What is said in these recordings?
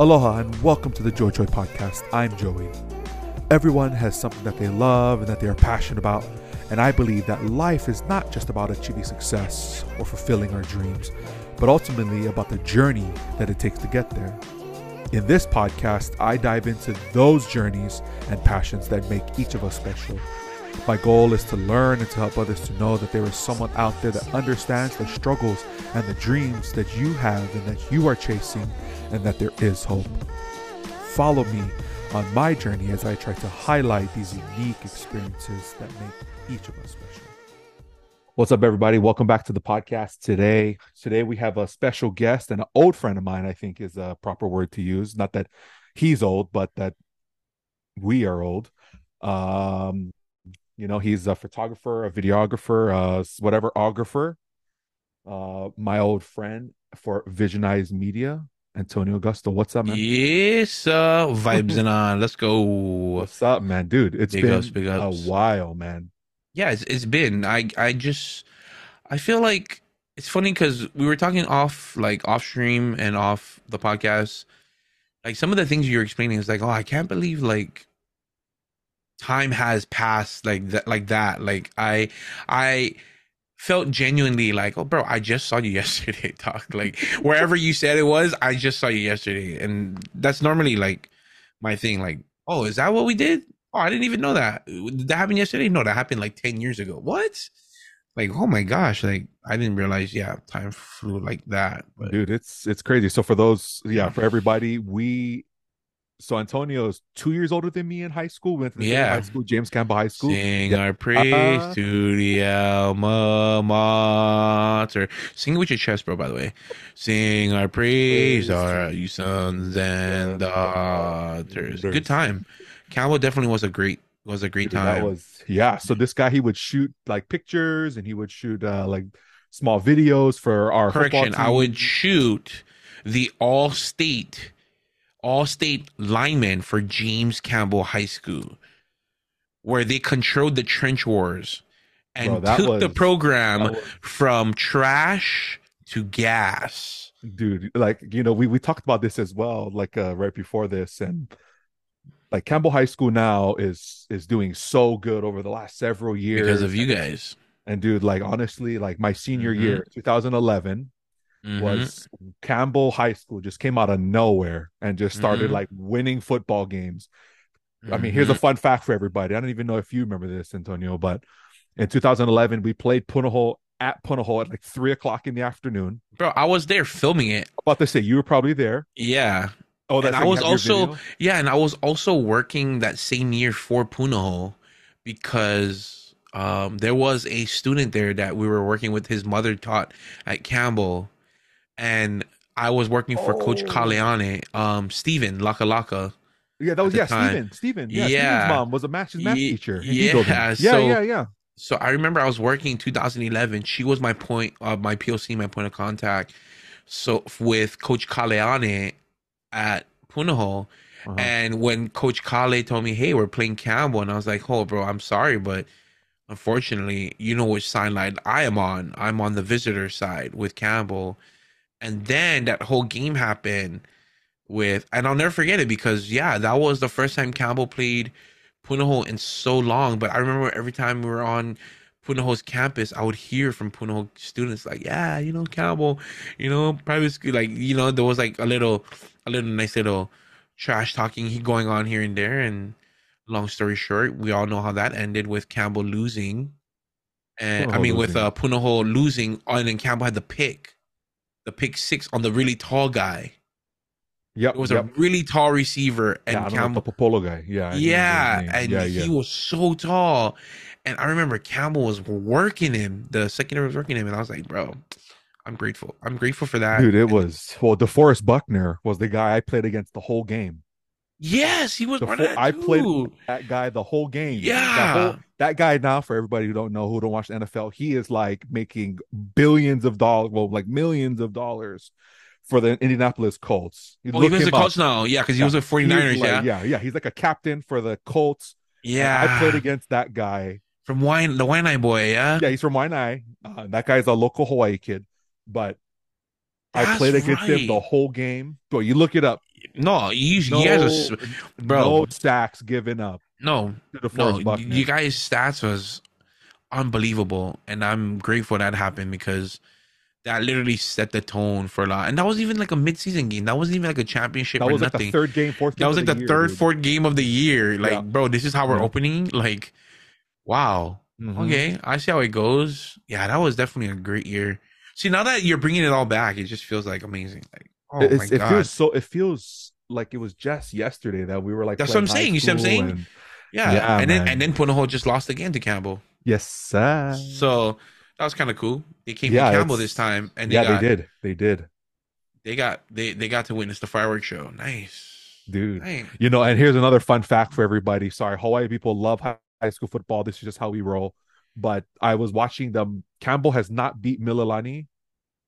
Aloha and welcome to the Joy Joy Podcast. I'm Joey. Everyone has something that they love and that they are passionate about, and I believe that life is not just about achieving success or fulfilling our dreams, but ultimately about the journey that it takes to get there. In this podcast, I dive into those journeys and passions that make each of us special. My goal is to learn and to help others to know that there is someone out there that understands the struggles and the dreams that you have and that you are chasing, and that there is hope. Follow me on my journey as I try to highlight these unique experiences that make each of us special. What's up, everybody? Welcome back to the podcast today. Today, we have a special guest and an old friend of mine, I think is a proper word to use. Not that he's old, but that we are old. Um, you know, he's a photographer, a videographer, uh, whatever, ographer. Uh, my old friend for Visionize Media, Antonio Agosto. What's up, man? Yes, uh, vibes and on. Let's go. What's up, man? Dude, it's Big been ups, big a while, man. Yeah, it's, it's been. I I just I feel like it's funny because we were talking off like off stream and off the podcast. Like some of the things you're explaining is like, oh, I can't believe like time has passed like that like that. Like I I felt genuinely like, oh bro, I just saw you yesterday, talk. Like wherever you said it was, I just saw you yesterday. And that's normally like my thing, like, oh, is that what we did? Oh, I didn't even know that. Did that happen yesterday? No, that happened like 10 years ago. What? Like, oh my gosh, like I didn't realize, yeah, time flew like that. But Dude, it's it's crazy. So for those, yeah, for everybody, we so Antonio's two years older than me in high school. We went to Yeah. high school, James Campbell High School. Sing Yeah. our praise Uh, to the alma mater. Sing it with your chest, bro. By the way, sing our praise, Praise our you sons and daughters. Good time. Campbell definitely was a great was a great Dude, that time. was yeah. So this guy, he would shoot like pictures and he would shoot uh like small videos for our Correction. I would shoot the all state all state lineman for James Campbell High School, where they controlled the trench wars and Bro, took the program was- from trash to gas. dude like you know we we talked about this as well like uh right before this and like campbell high school now is is doing so good over the last several years Because of you guys. and dude like honestly like my senior Mhm. year 2011 Mhm. was campbell high school just came out of nowhere and just started Mhm. like winning football games i mean here's a Mhm. fun fact for everybody i don't even know if you remember this antonio but in 2011 we played punahou at punahou at like three o'clock in the afternoon bro. I was there filming it. about to say you were probably there Yeah, Oh, that's I was also-? Yeah, and I was also working that same year for Punahou because um, there was a student there that we were working with. His mother taught at Campbell, and I was working for Coach Oh. Kaleane, um, Steven Laka Laka. yeah, that was yeah, time. Steven. Steven, yeah, Yeah. Steven's mom was a math, math teacher. yeah, so- yeah, yeah. So I remember I was working in 2011. She was my point, uh, my POC, my point of contact. So with Coach Kaleane at Punahou, Uh-huh. And when Coach Kale told me, "Hey, we're playing Campbell," and I was like, "Oh, bro, I'm sorry, but unfortunately, you know which sideline I am on. I'm on the visitor side with Campbell." And then that whole game happened with, and I'll never forget it because yeah, that was the first time Campbell played Punahou in so long. But I remember every time we were on Punahou's campus, I would hear from Punahou students like, "Yeah, you know Campbell, you know private school, like you know there was like a little, a little nice little." trash talking he going on here and there and long story short we all know how that ended with campbell losing and i Punahou mean with uh punahou losing and then campbell had the pick the pick six on the really tall guy Yep, it was yep. a really tall receiver and yeah, I don't know, campbell the Popolo guy. Yeah, yeah and yeah, he yeah. was so tall and i remember campbell was working him the secondary was working him and i was like bro i'm grateful i'm grateful for that Dude, it And- was well. DeForest Buckner was the guy I played against the whole game. Yes he was full- that I played- That guy the whole game. that, Yeah. whole, that guy now for everybody who don't know who don't watch the NFL, he is like making billions of dollars, well, like millions of dollars for the Indianapolis Colts. You Well, he look was the. Colts now, yeah, because he Yeah, was with 49ers, like- yeah. yeah, yeah. He's like a captain for the Colts. And Yeah. I played against that guy. from Wine, the Wine boy, yeah. Yeah, he's from Waianae. Uh, that guy's a local Hawaii kid, but I played against him the whole game. Bro, you look it up. No, you, No, you guys are, bro. no sacks given up No, no, Buckner. you guys' stats was unbelievable, and I'm grateful that happened because that literally set the tone for a lot. And that was even like a mid-season game. That wasn't even like a championship that or was like nothing. the third game, fourth game. that was of like the year, third, dude. fourth game of the year. Like, Yeah. bro, this is how we're Yeah. opening. Like, wow. Mhm. Okay, I see how it goes. Yeah, that was definitely a great year. See, now that you're bringing it all back, it just feels like amazing. Like, oh it god, feels so. It feels like it was just yesterday that we were like. That's what I'm saying, you see what I'm saying? and- yeah. yeah, and then and then Punahou just lost again to Campbell. yes, sir. So that was kind of cool. They came Yeah, to Campbell this time, and they yeah, got they did. They did, they got they they got to witness the fireworks show. Nice, dude. Dang. You know, and here's another fun fact for everybody. Sorry, Hawaii people love high school football. This is just how we roll. But I was watching them. Campbell has not beat Mililani.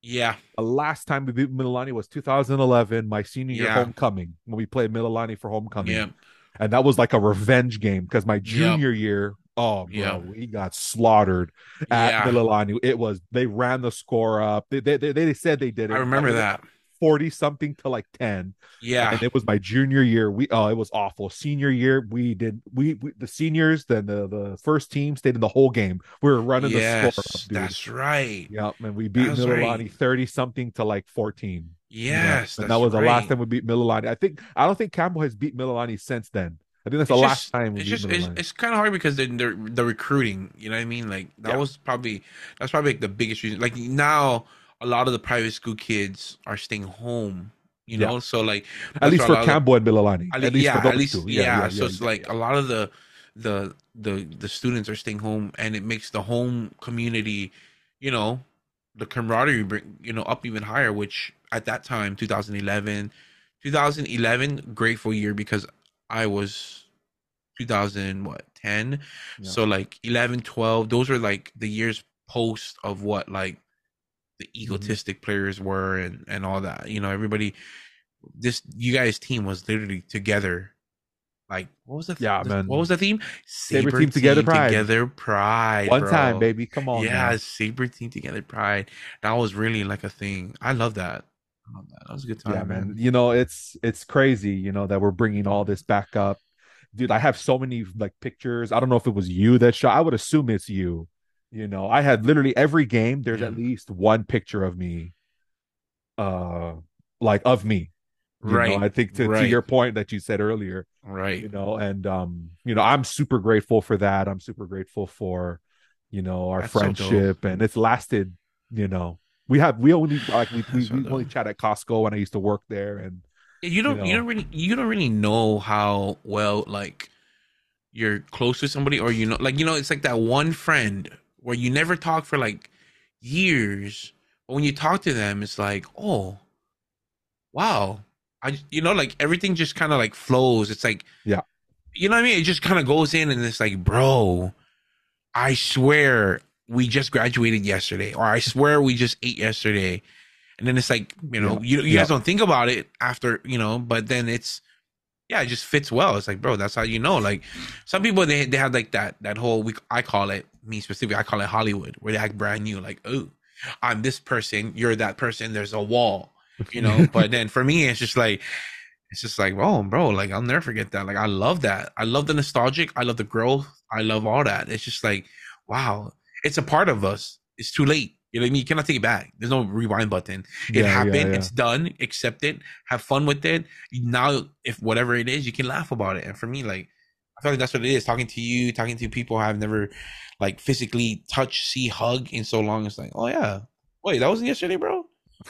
Yeah, The last time we beat Mililani was 2011, my senior year Yeah. homecoming, when we played Mililani for homecoming. yeah, And that was like a revenge game because my Yep. junior year, oh, bro, Yep. we got slaughtered at yeah. Mililani. It was, they ran the score up. They, they, they, they said they did it. I remember that. 40 something to like 10 Yeah, and it was my junior year. We oh, it was awful. Senior year, we did we, we the seniors, then the the first team stayed in the whole game. We were running the score up, that's right. Yep, and we beat Mililani right. thirty something to like fourteen. you know? Yes, and that was the last time we beat Mililani. I think I don't think Campbell has beat Mililani since then. I think that's the It's last time it's just it's, it's kind of hard because the, the the recruiting you know what i mean like that Yeah. was probably that's probably like the biggest reason like now a lot of the private school kids are staying home you Yeah. know so like At least for Campbell and Mililani. at, At least yeah for at least two. yeah, so it's yeah, like yeah. a lot of the the the the students are staying home and it makes the home community you know the camaraderie bring you know up even higher which at that time 2011 2011 grateful year because i was 2000 what 10 Yeah. so like 11 12 those are like the years post of what like the Mm-hmm. egotistic players were and and all that you know everybody this you guys team was literally together like what was the Yeah, man. what was the theme Saber team together pride. together pride One bro. time, baby. Come on. yeah man. saber team together pride that was really like a thing i love that i love that that was a good time yeah man you know it's it's crazy you know that we're bringing all this back up dude i have so many like pictures i don't know if it was you that shot i would assume it's you you know i had literally every game there's Yeah. at least one picture of me uh like of me you right know, i think to, to your point that you said earlier Right. you know and um you know i'm super grateful for that i'm super grateful for you know our That's so friendship and it's lasted you know we have we only like we, we, so we only chat at costco when i used to work there and you don't you you, don't really you don't really know how well like you're close to somebody or you know like you know it's like that one friend where you never talk for like years but when you talk to them it's like oh wow i you know like everything just kind of like flows it's like Yeah. you know what i mean it just kind of goes in and it's like bro i swear we just graduated yesterday or i swear we just ate yesterday and then it's like you know Yeah. you, you Yeah. guys don't think about it after you know but then it's yeah it just fits well. It's like bro that's how you know. Like some people they they have like that that whole we i call it me specifically i call it hollywood where they act brand new like oh i'm this person you're that person there's a wall you know? But then for me it's just like it's just like oh bro like i'll never forget that. Like i love that. I love the nostalgic. I love the growth. I love all that. It's just like wow. It's a part of us. It's too late you know what i mean? You cannot take it back. There's no rewind button. It Yeah, yeah, happened. yeah. it's done. Accept it. Have fun with it. Now if whatever it is you can laugh about it. And for me like i feel like that's what it is. Talking to you talking to people i've never like physically touch see hug in so long it's like oh yeah. Wait that wasn't yesterday bro?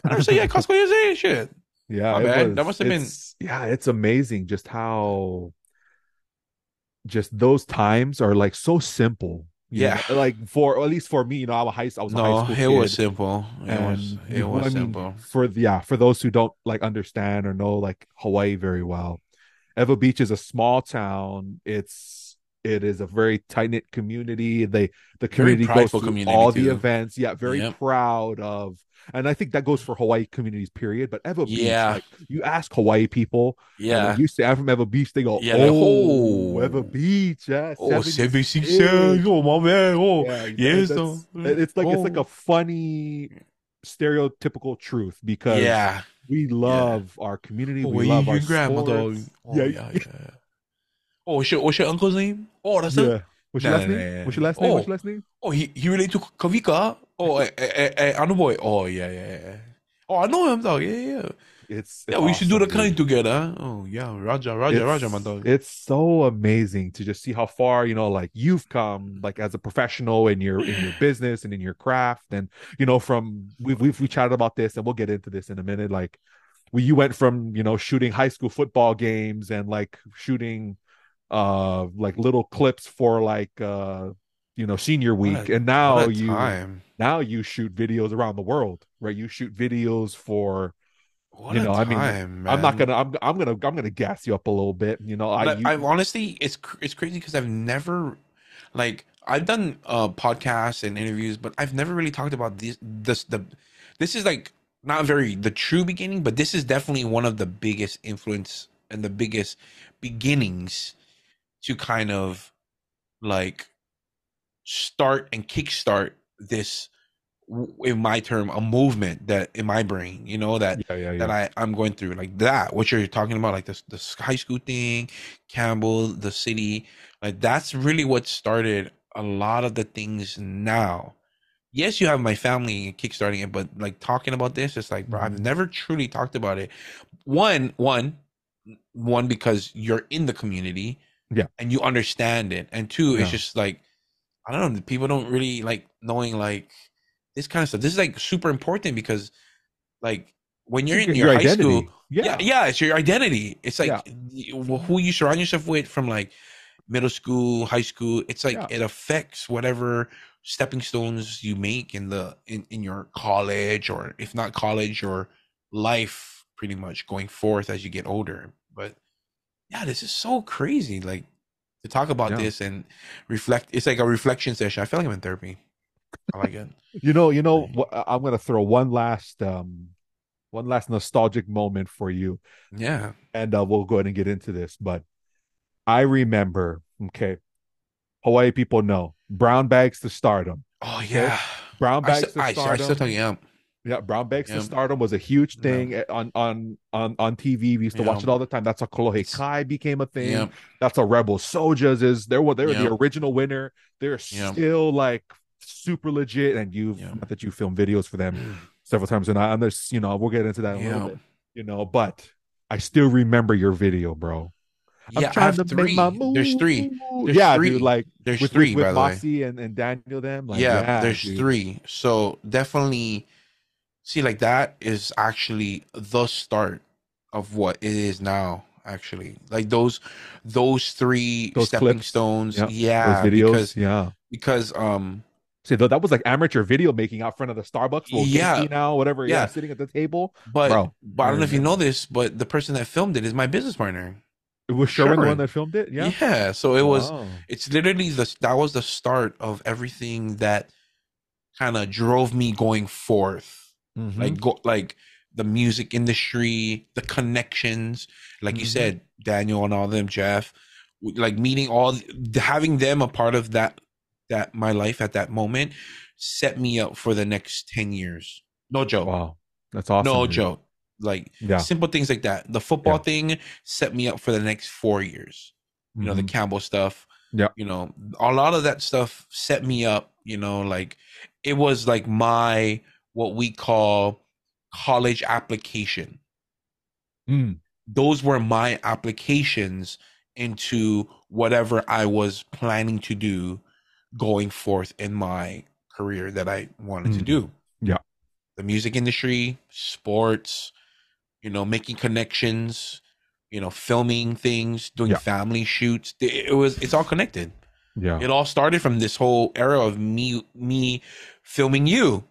I never you at costco yesterday shit. Yeah My it was- That must have been- yeah it's amazing just how just those times are like so simple Yeah. know? like for or at least for me you know I was high i was a no high school it kid, was simple it and was it you- was I mean, simple for yeah for those who don't like understand or know like hawaii very well ewa beach is a small town it's it is a very tight knit community. They the community goes through community, all the events. Yeah, very Yep. proud of, and I think that goes for Hawaii communities. Period. But Ewa Beach, Yeah. like you ask Hawaii people, yeah you say I'm from Ewa Beach, they go, Yeah, "Oh, "Oh." Ewa Beach, yeah, oh 76. 76 oh my man oh Yeah, yes, it's like it's like Oh. a funny stereotypical truth because yeah we love our community. Oh, we love our grab dog. Oh, yeah, yeah, yeah. Oh, what's your, what's your uncle's name? Oh, that's yeah. it. What's your last name? What's your last name? What's Oh. your last name? Oh, he, he related to Kavika? Oh, eh, eh, eh, eh, Anu boy. Oh, yeah, yeah, yeah. Oh, I know him, dog. Yeah, yeah. It's, Yeah, we to do the kind together. Oh, yeah. Raja, Raja, it's, Raja, my dog. It's so amazing to just see how far you know, like you've come, like as a professional in your in your business and in your craft, and you know, from we've we've we chatted about this, and we'll get into this in a minute. Like, we you went from you know shooting high school football games and like shooting, uh, like little clips for like uh, you know, senior week, a- and now you time. now you shoot videos around the world, right? You shoot videos for What you know, I mean, time, I'm not gonna I'm I'm gonna I'm gonna gas you up a little bit. You know, I you, I honestly, it's it's crazy because I've never, like, I've done uh podcasts and interviews, but I've never really talked about this. This the, this is like not very the true beginning, but this is definitely one of the biggest influence and the biggest beginnings to kind of like start and kickstart this in my term a movement that in my brain you know that yeah, yeah, yeah. that I I'm going through like that. What you're talking about, like this this high school thing, Campbell, the city, like that's really what started a lot of the things now. Yes, you have my family kickstarting it, but like talking about this, it's like, bro, I've Mhm. never truly talked about it. One, one, one because you're in the community, Yeah. and you understand it, and two, it's Yeah. just like I don't know, people don't really like knowing like this kind of stuff. This is like super important because like when you're in your, high school, Yeah. yeah. yeah, it's your identity. It's like who you surround yourself with from like middle school, high school. It's like Yeah. it affects whatever stepping stones you make in the in, in your college or if not college or life pretty much going forth as you get older. But yeah, this is so crazy. Like to talk about Yeah. this and reflect it's like a reflection session. I feel like I'm in therapy. I like it. You know, you know, I'm gonna throw one last um one last nostalgic moment for you, Yeah. and uh, we'll go ahead and get into this. But I remember, okay, Hawaii people know brown bags to stardom. Oh Okay. yeah. Brown I bags still, to I, I stardom. still talking yeah. Yeah, Brown Bags Yeah. to Stardom was a huge thing eh, on on on on TV. We used to watch it all the time. That's how Kolohe Kai became a thing. Yeah. That's how Rebel Souljahz is. They were they were the original winner. They're Yeah. still like super legit. And you've Yeah. not that you filmed videos for them several times, and I and there's you know we'll get into that in a Yeah. little bit. You know, but I still remember your video, bro. I'm Yeah, trying to three. make my move. There's three. There's yeah, three. dude. Like There's with three, with, with. Mossy and and Daniel them. Like, yeah, yeah, there's dude. three. So definitely see like that is actually the start of what it is now actually. Like those those three Those stepping clips. stones. Yeah, videos. because yeah. because um See, though that was like amateur video making out front of the Starbucks. Well, Yeah. now whatever. Yeah. Yeah. sitting at the table. but Bro, but I don't know if you know this, but the person that filmed it is my business partner. It was Sherman, the one that filmed it. Yeah, yeah. so it was it's literally the that was the start of everything that kind of drove me going forth Mhm. like go like the music industry the connections like you Mhm. said daniel and all them jeff like meeting all having them a part of that that my life at that moment set me up for the next 10 years no joke wow, that's awesome. no dude. joke like Yeah, simple things like that the football Yeah. thing set me up for the next four years you know the Mhm. campbell stuff Yeah. you know a lot of that stuff set me up you know like it was like my what we call college application Mm. those were my applications into whatever i was planning to do going forth in my career that i wanted to Mm. do Yeah. the music industry sports you know making connections you know filming things doing Yeah. family shoots it was it's all connected yeah, it all started from this whole era of me me filming you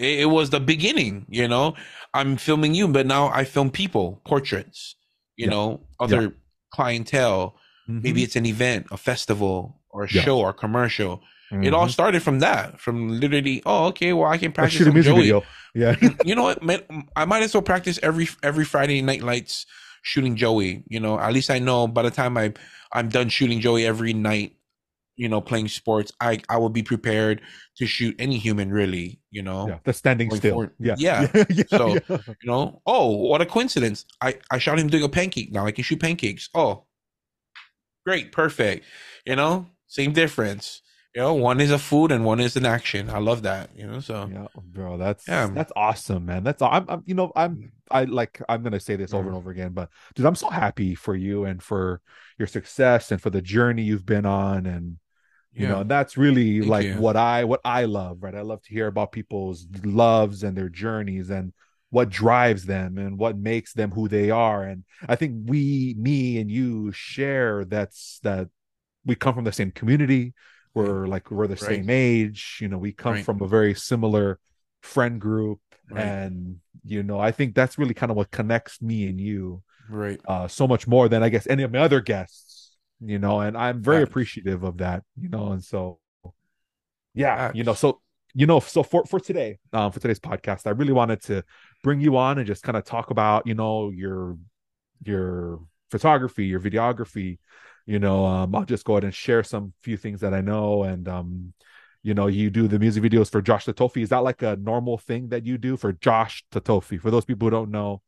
it, it was the beginning you know i'm filming you but now i film people portraits you Yeah. know other clientele Mhm. maybe it's an event a festival or a Yeah. show or commercial it all Mhm. started from that from literally oh okay well i can practice shoot a music Joey. video. Yeah, you know what man, i might as well practice every every friday night lights shooting joey you know at least i know by the time i i'm done shooting joey every night you know, playing sports, I I will be prepared to shoot any human, really. You know, Yeah, the standing still. Yeah, Yeah. yeah. So- yeah. you know. Oh, what a coincidence! I I shot him doing a pancake. Now I can shoot pancakes. Oh, great, perfect. You know, same difference. You know, one is a food and one is an action. I love that. You know, so Yeah, bro, that's Yeah. that's awesome, man. That's I'm, I'm you know I'm I like I'm gonna say this over and Mm. over again, but dude, I'm so happy for you and for your success and for the journey you've been on, and you know, yeah, and that's really Thank like you. what I what I love, right? I love to hear about people's loves and their journeys and what drives them and what makes them who they are. And I think we, me and you share that's that we come from the same community. We're like we're the Right. same age, you know, we come Right. from a very similar friend group. Right. And you know, I think that's really kind of what connects me and you right. uh, so much more than I guess any of my other guests, you know, and I'm very appreciative of that, you know, and so yeah, you know, so you know, so for for today, um, for today's podcast, I really wanted to bring you on and just kind of talk about, you know, your your photography, your videography, you know, um, I'll just go ahead and share some few things that I know and um you know, you do the music videos for Josh Tatofi. Is that like a normal thing that you do for Josh Tatofi? For those people who don't know,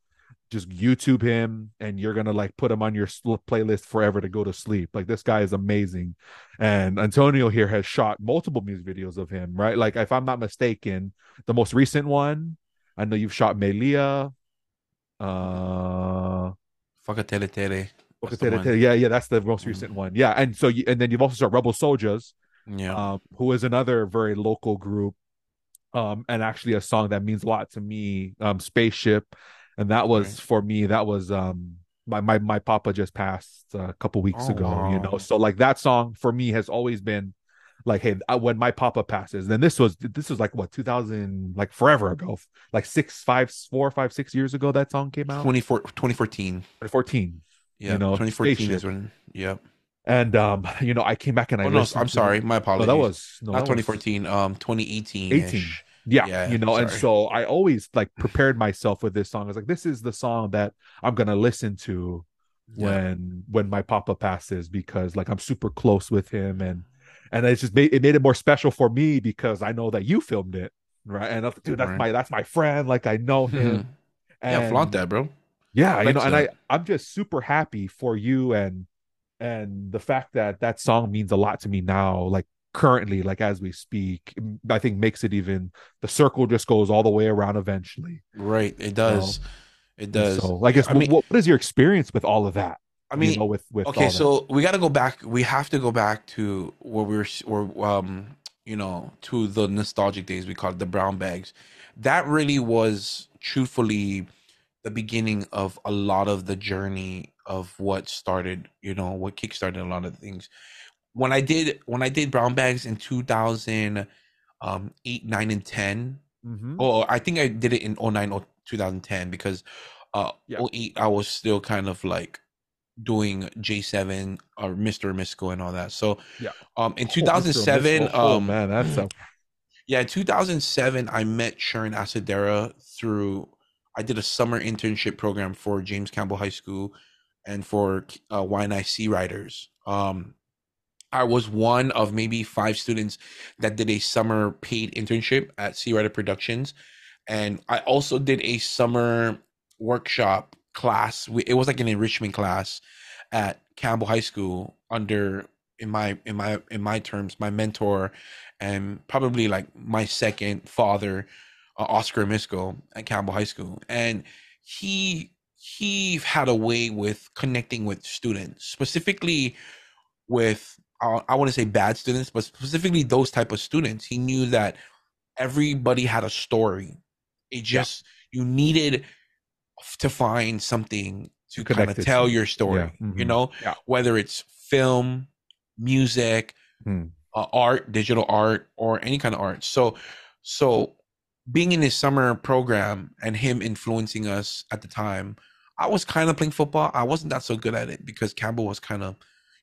just YouTube him and you're gonna like put him on your playlist forever to go to sleep. Like this guy is amazing, and Antonio here has shot multiple music videos of him. Right, like if I'm not mistaken, the most recent one, I know you've shot Melia. Uh, Fuck a tele tele. That's the okay, one. yeah, yeah, that's the most Mhm. recent one. Yeah, and so you, and then you've also shot Rebel Souljahz, Yeah. um, who is another very local group, um, and actually a song that means a lot to me, um, Spaceship, and that was Right. for me. That was um, my my my papa just passed a couple weeks Oh, ago, you know. So like that song for me has always been like, hey, uh, when my papa passes, then this was this was like what 2000, like forever ago, like six, five, four, five, six years ago that song came out, 24, 2014. 2014, Yeah. You know, 2014 Spaceship. is when. Yeah. and um, you know, I came back and I Oh no, I'm sorry. My No, apologies. that was no, not that was- 2014. Um, 2018. 18. Yeah, Yeah, you know and so i always like prepared myself with this song i was like this is the song that i'm gonna listen to Yeah. when when my papa passes because like i'm super close with him and and it's just made it made it more special for me because i know that you filmed it right and was dude that's Right. my that's my friend like i know him yeah, and flaunt that, bro. yeah you Flex know and i i'm just super happy for you and and the fact that that song means a lot to me now like currently like as we speak i think makes it even the circle just goes all the way around eventually Right. It does. It does. so guess I mean, what, what is your experience with all of that I mean, you know, with with okay that? so we got to go back we have to go back to where we were or um you know to the nostalgic days we call it the brown bags that really was truthfully the beginning of a lot of the journey of what started you know what kickstarted a lot of things when i did when i did brown bags in 2008, um 9 and 10 Mhm. Oh, I think I did it in 09 or 2010 because uh Yeah. 08 I was still kind of like doing J7 or Mr. Misco and all that. So Yeah. um in Oh, 2007 Abyss. oh, um man that's a yeah, in 2007 I met Sharon Asadera through I did a summer internship program for James Campbell High School and for uh YNIC writers. Um I was one of maybe five students that did a summer paid internship at Sea Writer Productions, and I also did a summer workshop class. It was like an enrichment class at Campbell High School under in my in my in my terms my mentor and probably like my second father uh, Oscar Misco at Campbell High School and he he had a way with connecting with students specifically with uh, I want to say bad students, but specifically those type of students. He knew that everybody had a story. It just you needed to find something to kind of tell your story. Yeah, You mhm. know, Yeah. whether it's film, music, Hmm. uh, art, digital art, or any kind of art. So, so being in his summer program and him influencing us at the time, I was kind of playing football. I wasn't that so good at it because Campbell was kind of,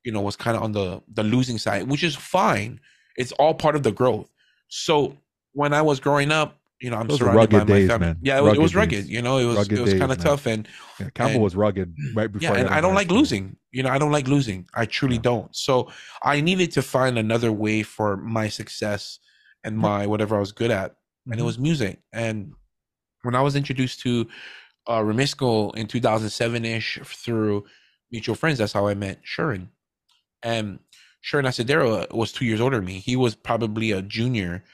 you know, was kind of on the the losing side, which is fine. It's all part of the growth. So when I was growing up, you know, I'm Those surrounded by rugged my family. man. Yeah, it was, it Rugged was rugged. days. You know, it was Rugged it was kind of tough, and yeah, Campbell and- was rugged right before yeah, and I don't like school. losing. You know, I don't like losing. I truly Yeah. don't. So I needed to find another way for my success and my whatever I was good at, and it Mhm. was music. And when I was introduced to uh, Remisco in 2007 ish through mutual friends, that's how I met Shurin. And Shurin Asadero uh, was two years older than me. He was probably a junior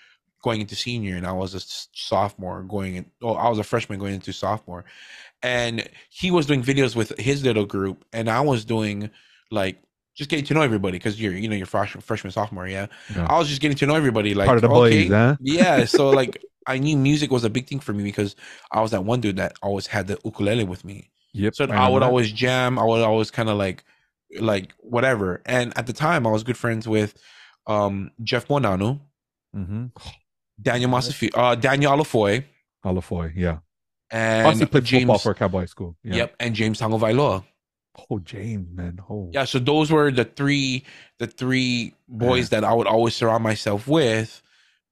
going into senior, and I was a sophomore going in. Oh, I was a freshman going into sophomore. And he was doing videos with his little group, and I was doing like just getting to know everybody because you're, you know, you're freshman, freshman, sophomore, yeah. Yeah. I was just getting to know everybody, like Part of the okay, boys, huh? yeah. So like I knew music was a big thing for me because I was that one dude that always had the ukulele with me. Yep. So I, remember would that. always jam. I would always kind of like, like whatever. And at the time, I was good friends with um, Jeff Monano, Mhm. Daniel Masafi, uh, Daniel Alafoy, Alafoy, yeah. and Also played James. football for Cowboy School. Yeah. Yep, and James Tango Vailoa. Oh, James, man. Oh. Yeah, so those were the three, the three boys that I would always surround myself with,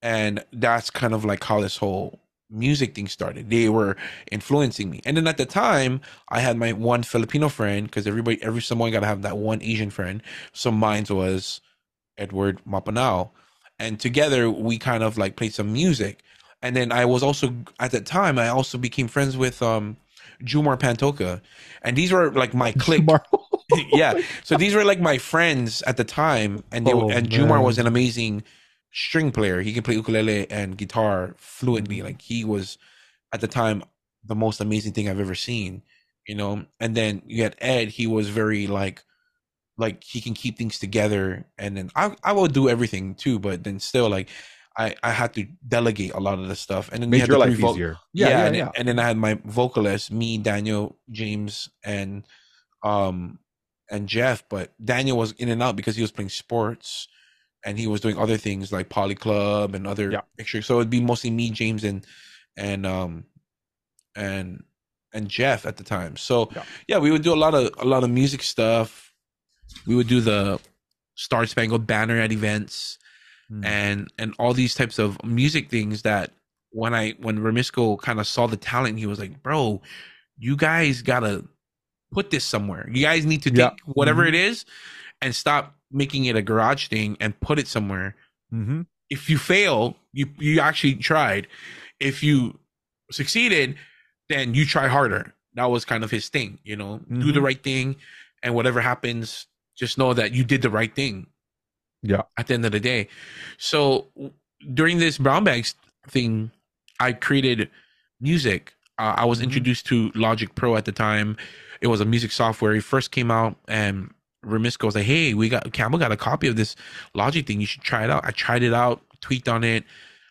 and that's kind of like how this whole music thing started. They were influencing me, and then at the time, I had my one Filipino friend because everybody, every someone got to have that one Asian friend. So mine was Edward Mapanao, and together we kind of like played some music. And then I was also at that time I also became friends with um Jumar Pantoka, and these were like my clique. Yeah. So these were like my friends at the time, and they Oh, and Jumar was an amazing string player. He can play ukulele and guitar fluently. Mm-hmm. Like he was at the time the most amazing thing I've ever seen. You know, and then you had Ed. He was very like like he can keep things together, and then I I will do everything too, but then still like. I, I had to delegate a lot of the stuff, and then you Made had your life easier. yeah, Yeah, yeah, and, yeah. and then I had my vocalists, me, Daniel, James, and um and Jeff. But Daniel was in and out because he was playing sports and he was doing other things like Poly Club and other Yeah. extra. So it'd be mostly me, James, and and um and and Jeff at the time. So Yeah. yeah, we would do a lot of a lot of music stuff. We would do the Star Spangled Banner at events Mm. and and all these types of music things that when I when Remisco kind of saw the talent, he was like, "Bro, you guys gotta put this somewhere. You guys need to take Yeah. whatever Mhm. it is and stop making it a garage thing and put it somewhere. hmm If you fail, you you actually tried. If you succeeded, then you try harder. That was kind of his thing, you know. Do the Mhm. right thing, and whatever happens, just know that you did the right thing Yeah. at the end of the day. So during this brown bags thing, I created music. Uh, I was Mhm. introduced to Logic Pro at the time. It was a music software. It first came out, and Remisco was like, "Hey, we got Campbell got a copy of this Logic thing. You should try it out." I tried it out, tweaked on it,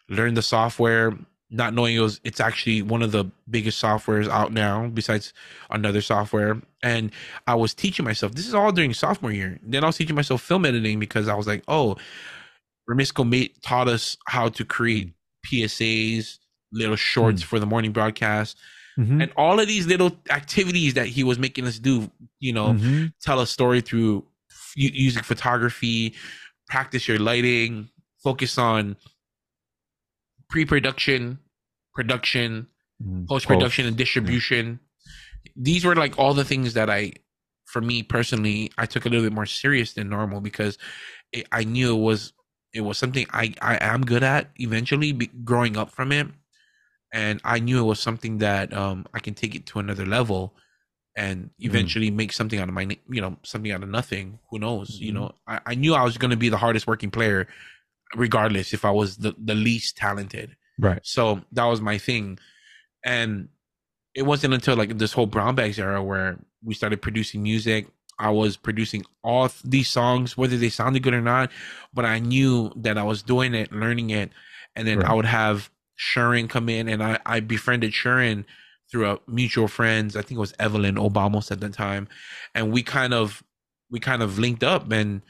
learned the software, not knowing it was it's actually one of the biggest softwares out now besides another software. And I was teaching myself. This is all during sophomore year. Then I was teaching myself film editing because I was like, "Oh, Remisco made taught us how to create mm. PSAs, little shorts mm. for the morning broadcast, Mhm. and all of these little activities that he was making us do. You know, Mhm. tell a story through f- using photography, practice your lighting, focus on pre-production, production, Mhm. post production, and distribution. These were like all the things that I, for me personally, I took a little bit more serious than normal because it, I knew it was it was something I I am good at eventually be, growing up from it, and I knew it was something that um I can take it to another level and eventually make something out of my you know something out of nothing who knows you Mhm. know I, I knew i was going to be the hardest working player regardless if i was the, the least talented Right. so that was my thing. And it wasn't until like this whole brown bags era where we started producing music. I was producing all th- these songs, whether they sounded good or not, but I knew that I was doing it, learning it. And then Right. I would have Shurin come in and I, I befriended Shurin through a mutual friends. I think it was Evelyn Obamos at the time. And we kind of we kind of linked up and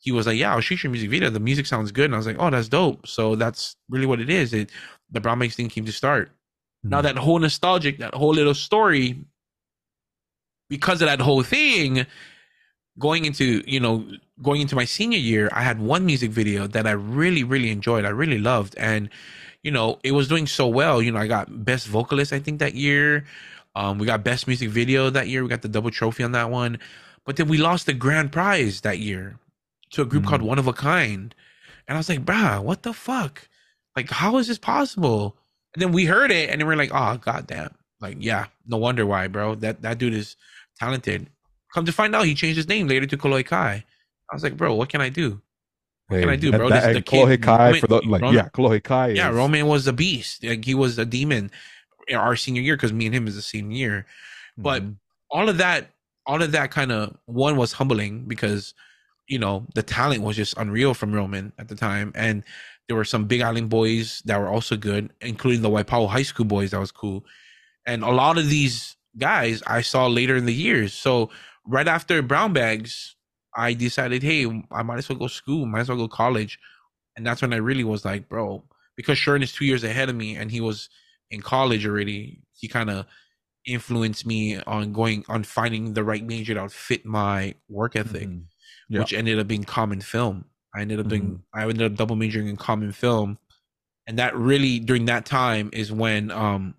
he was like, "Yeah, I'll shoot your music video. The music sounds good." And I was like, "Oh, that's dope." So that's really what it is. It the brown bags thing came to start. Now Mhm. that whole nostalgic, that whole little story, because of that whole thing, going into you know going into my senior year, I had one music video that I really really enjoyed. I really loved, and you know it was doing so well. You know, I got best vocalist I think that year. Um, we got best music video that year. We got the double trophy on that one. But then we lost the grand prize that year to a group Mhm. called One of a Kind. And I was like, bruh, what the fuck? Like, how is this possible? And then we heard it and then we're like, oh, goddamn. Like, yeah, no wonder why, bro. That that dude is talented. Come to find out, he changed his name later to Kolohe Kai. I was like, bro, what can I do? What can I do, bro? that- the kid- Roman- for the like, Roman- yeah, Kolohe Kai. Yeah, is- Roman was a beast. Like he was a demon in our senior year because me and him is the same year. But Mhm. all of that, all of that kind of one was humbling because you know the talent was just unreal from Roman at the time, and there were some Big Island boys that were also good, including the Waipahu High School boys. That was cool, and a lot of these guys I saw later in the years. So right after Brown Bags, I decided, hey, I might as well go school, might as well go college, and that's when I really was like, bro, because Sharon is two years ahead of me, and he was in college already. He kind of influenced me on going on finding the right major that would fit my work ethic, Mhm. Yeah. which ended up being common film. I ended up doing I ended up double majoring in common film. And that really during that time is when um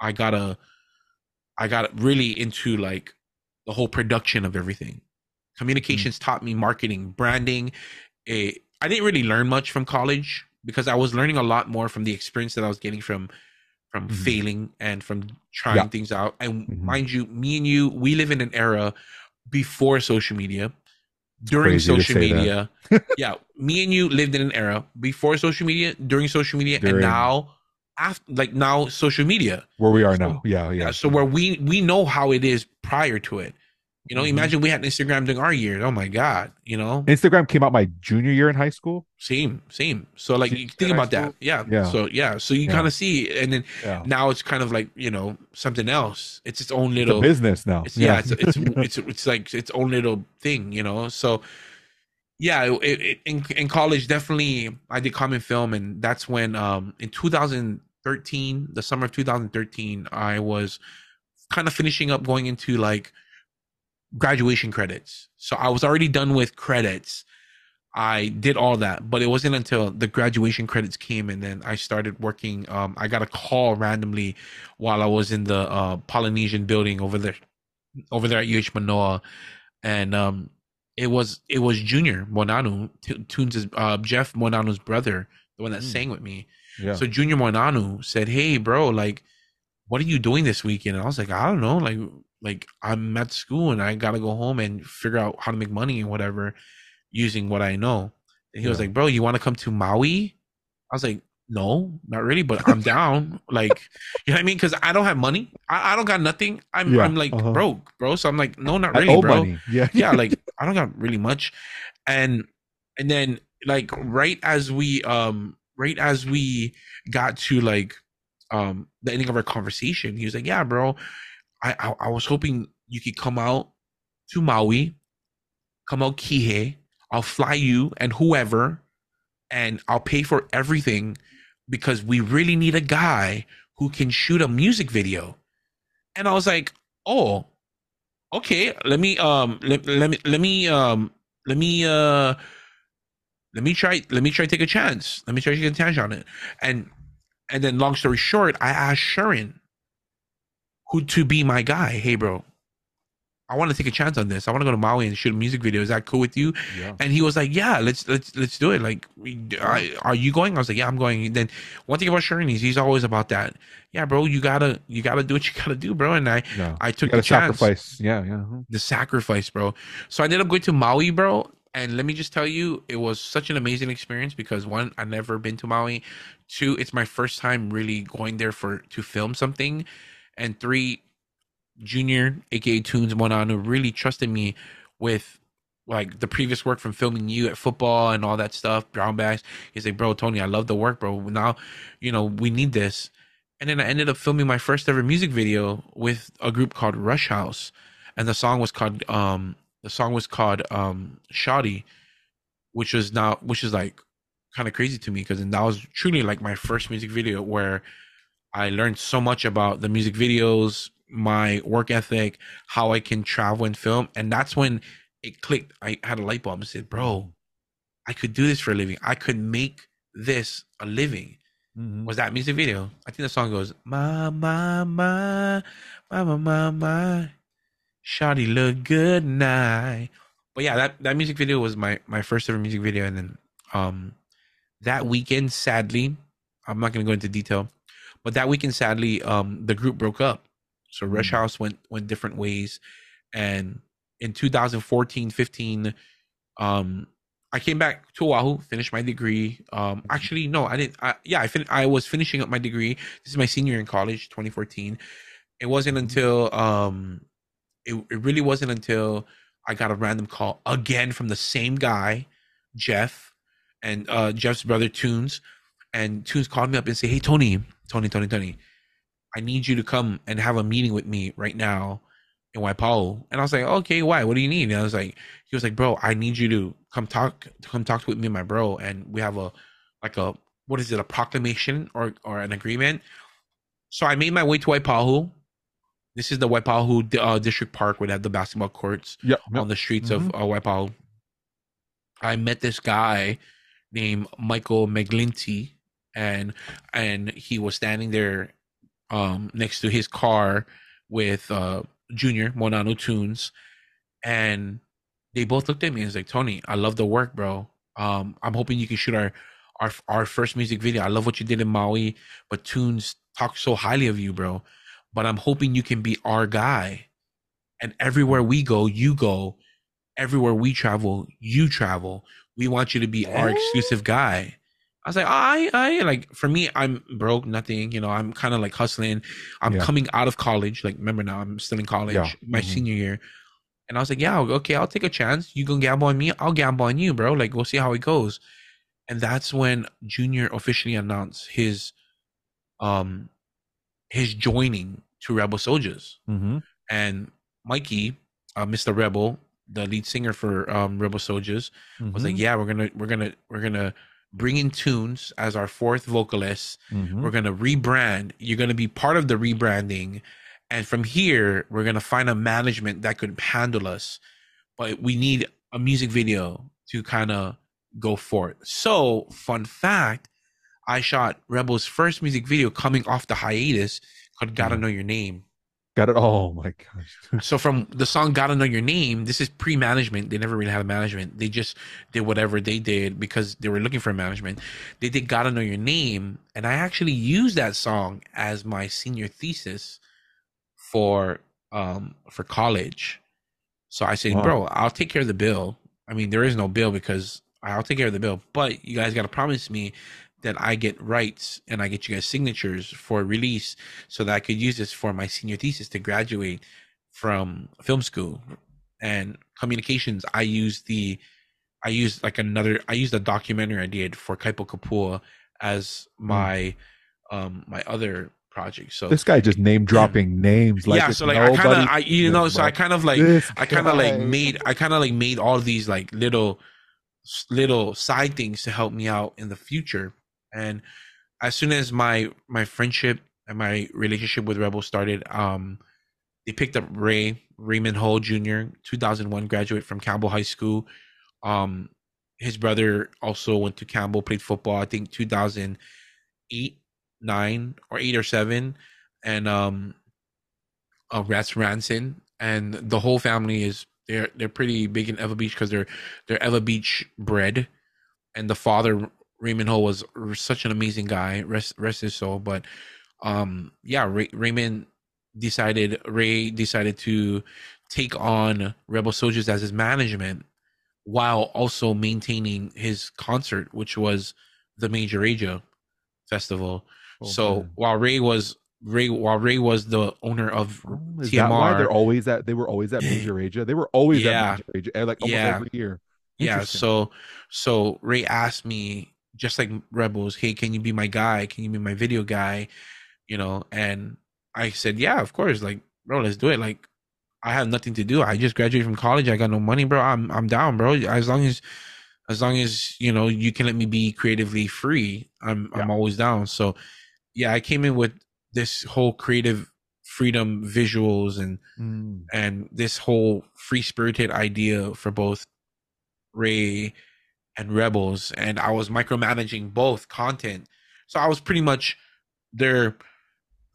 I got a I got really into like the whole production of everything. Communications taught me marketing, branding. Eh, I didn't really learn much from college because I was learning a lot more from the experience that I was getting from from Mhm. failing and from trying Yeah. things out. And Mhm. mind you, me and you, we live in an era before social media. During social media, yeah, me and you lived in an era before social media, during social media, and now after, like now, social media. where we are So- now. Yeah, Yeah. yeah. So where we we know how it is prior to it. You know, Mhm. imagine we had Instagram during our year. Oh my god. You know, Instagram came out my junior year in high school. same, same. So like, you think about that. Yeah. Yeah. So yeah. So you Yeah. kind of see, and then Yeah, now it's kind of like you know something else. It's its own it's little. business now. It's, yeah. It's it's it's it's like its own little thing. You know. So yeah, it, it, in in college definitely I did common film, and that's when um in 2013, the summer of 2013, I was kind of finishing up going into like graduation credits. So I was already done with credits. I did all that, but it wasn't until the graduation credits came and then I started working. Um, I got a call randomly while I was in the uh, Polynesian building over there, over there at UH Manoa, and um, it was it was Junior Monanu, T- Tunes' uh, Jeff Monanu's brother, the one that Mm. sang with me. yeah. So Junior Monanu said, "Hey, bro, like, what are you doing this weekend?" And I was like, "I don't know, like, like I'm at school and I gotta go home and figure out how to make money and whatever, using what I know." And he was like, "Bro, you want to come to Maui?" I was like, "No, not really, but I'm down." like, you know what I mean? Because I don't have money. I, I don't got nothing. I'm Yeah, I'm like uh-huh. broke, bro. So I'm like, no, not really, bro money. Yeah, yeah like i don't got really much and and then like right as we um right as we got to like um the ending of our conversation he was like yeah bro i i, I was hoping you could come out to maui come out Kihei. i'll fly you and whoever and i'll pay for everything because we really need a guy who can shoot a music video. And i was like oh okay let me um let, let me let me um let me uh let me try let me try take a chance. Let me try to take a chance on it. And and then long story short i asked sharon who to be my guy hey bro i want to take a chance on this i want to go to maui and shoot a music video is that cool with you yeah. and he was like, "Yeah, let's let's let's do it. Like, we, I, are you going?" I was like, "Yeah, I'm going." And then one thing about Sharon is he's always about that. Yeah, bro, you gotta you gotta do what you gotta do, bro. And I yeah. I took the chance, sacrifice. Yeah, yeah. uh-huh. the sacrifice, bro. So I ended up going to Maui, bro. And let me just tell you, it was such an amazing experience because one, I've never been to Maui. Two, it's my first time really going there for to film something. And three, Junior, aka Tunes one on who really trusted me with like the previous work from filming you at football and all that stuff, brown bags. He's like, bro, Tony, I love the work, bro. Now, you know, we need this. And then I ended up filming my first ever music video with a group called Rush House. And the song was called um the song was called um Shoddy, which was now which is like kind of crazy to me because that was truly like my first music video where I learned so much about the music videos, my work ethic, how I can travel and film. And that's when it clicked. I had a light bulb and said, Bro, I could do this for a living. I could make this a living. Mhm. Was that music video? I think the song goes, My, my, my, my, my, my, my. Shawty look good night. But yeah, that, that music video was my, my first ever music video. And then um that weekend, sadly, I'm not gonna go into detail, but that weekend, sadly, um the group broke up. So Rush Mm. House went went different ways. And in 2014, 15, um I came back to Oahu, finished my degree. Um, actually, no, I didn't. I, yeah, I fin- I was finishing up my degree. This is my senior year in college, 2014. It wasn't until um, it, it really wasn't until I got a random call again from the same guy, Jeff, and uh, Jeff's brother Tunes, and Tunes called me up and say, "Hey, Tony, Tony, Tony, Tony, I need you to come and have a meeting with me right now in Waipahu." And I was like, "Okay, why? What do you need?" And I was like, "He was like, bro, I need you to come talk, come talk with me and my bro, and we have a like a what is it, a proclamation or or an agreement." So I made my way to Waipahu. This is the Waipahu uh, District Park where they have the basketball courts Yep. yep. on the streets of uh, Waipahu. I met this guy named Michael McGlinty, and and he was standing there um, next to his car with uh, Junior Monano Tunes, and they both looked at me and was like, "Tony, I love the work, bro. Um, I'm hoping you can shoot our our our first music video. I love what you did in Maui, but Tunes talked so highly of you, bro. But I'm hoping you can be our guy." and everywhere we go, you go. Everywhere we travel, you travel. We want you to be our exclusive guy. I was like, I, I like for me, I'm broke, nothing. You know, I'm kind of like hustling. I'm Yeah. coming out of college. Like, remember now, I'm still in college, Yeah. my Mhm. senior year. And I was like, yeah, okay, I'll take a chance. You gonna gamble on me? I'll gamble on you, bro. Like, we'll see how it goes. And that's when Junior officially announced his, um, his joining to Rebel Souljahz Mm-hmm. and Mikey, uh, Mr. Rebel, the lead singer for um, Rebel Souljahz, was Mm-hmm. like, "Yeah, we're gonna, we're gonna, we're gonna bring in Tunes as our fourth vocalist. Mhm. We're gonna rebrand. You're gonna be part of the rebranding, and from here, we're gonna find a management that could handle us. But we need a music video to kind of go for it. So, fun fact, I shot Rebel's first music video coming off the hiatus called "Gotta Mhm. Know Your Name." Got it. Oh my gosh. So from the song "Gotta Know Your Name," this is pre-management. They never really had a management. They just did whatever they did because they were looking for a management. They did "Gotta Know Your Name," and I actually used that song as my senior thesis for um for college. So I said, Wow. "Bro, I'll take care of the bill." I mean, there is no bill because I'll take care of the bill, but you guys got to promise me that I get rights and I get you guys signatures for release so that I could use this for my senior thesis to graduate from film school and communications. I used the, I used like another, I used a documentary I did for Kaipo Kapua as my, um, my other project. So This guy just name dropping names like yeah, so like I kind of, I you know, so I kind of like I kind of like made I kind of like made all these like little little side things to help me out in the future. And as soon as my my friendship and my relationship with Rebel started, um, they picked up Ray Raymond Ho Jr., 2001 graduate from Campbell High School. Um, his brother also went to Campbell, played football. I think 2008, nine or eight or seven, and um, uh, Rats Ranson, and the whole family is they're they're pretty big in Ewa Beach because they're they're Ewa Beach bred, and the father Raymond Ho was such an amazing guy, rest rest his soul. But um, yeah, Ray, Raymond decided Ray decided to take on Rebel Souljahz as his management while also maintaining his concert, which was the Mayjah Rayjah Festival. Oh, so man. while Ray was Ray while Ray was the owner of Oh, Is TMR. they're always at? They were always at Mayjah Rayjah. They were always Yeah. at Mayjah Rayjah, eh, like almost Yeah. every year. yeah so so ray asked me just like rebels hey can you be my guy? Can you be my video guy? You know and i said yeah of course like bro let's do it. Like i have nothing to do. I just graduated from college. I got no money bro. I'm i'm down bro. As long as as long as you know you can let me be creatively free i'm i'm always down. So yeah i came in with this whole creative freedom visuals and Mm. and this whole free spirited idea for both Ray and Rebels, and I was micromanaging both content. So I was pretty much their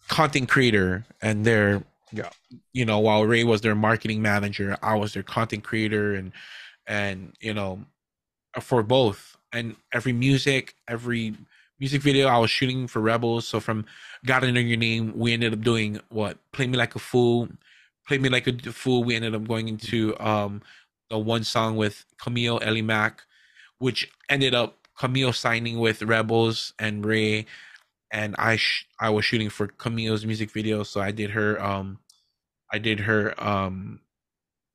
content creator and their Yeah. You know, while Ray was their marketing manager, I was their content creator and and you know for both and every music, every music video I was shooting for Rebels. So from Gotta Know Your Name, we ended up doing what? Play Me Like a Fool. Play Me Like a Fool. We ended up going into um the one song with Camille Ellie Mac, which ended up Camille signing with Rebels and Ray. And I sh- I was shooting for Camille's music video, so I did her um I did her um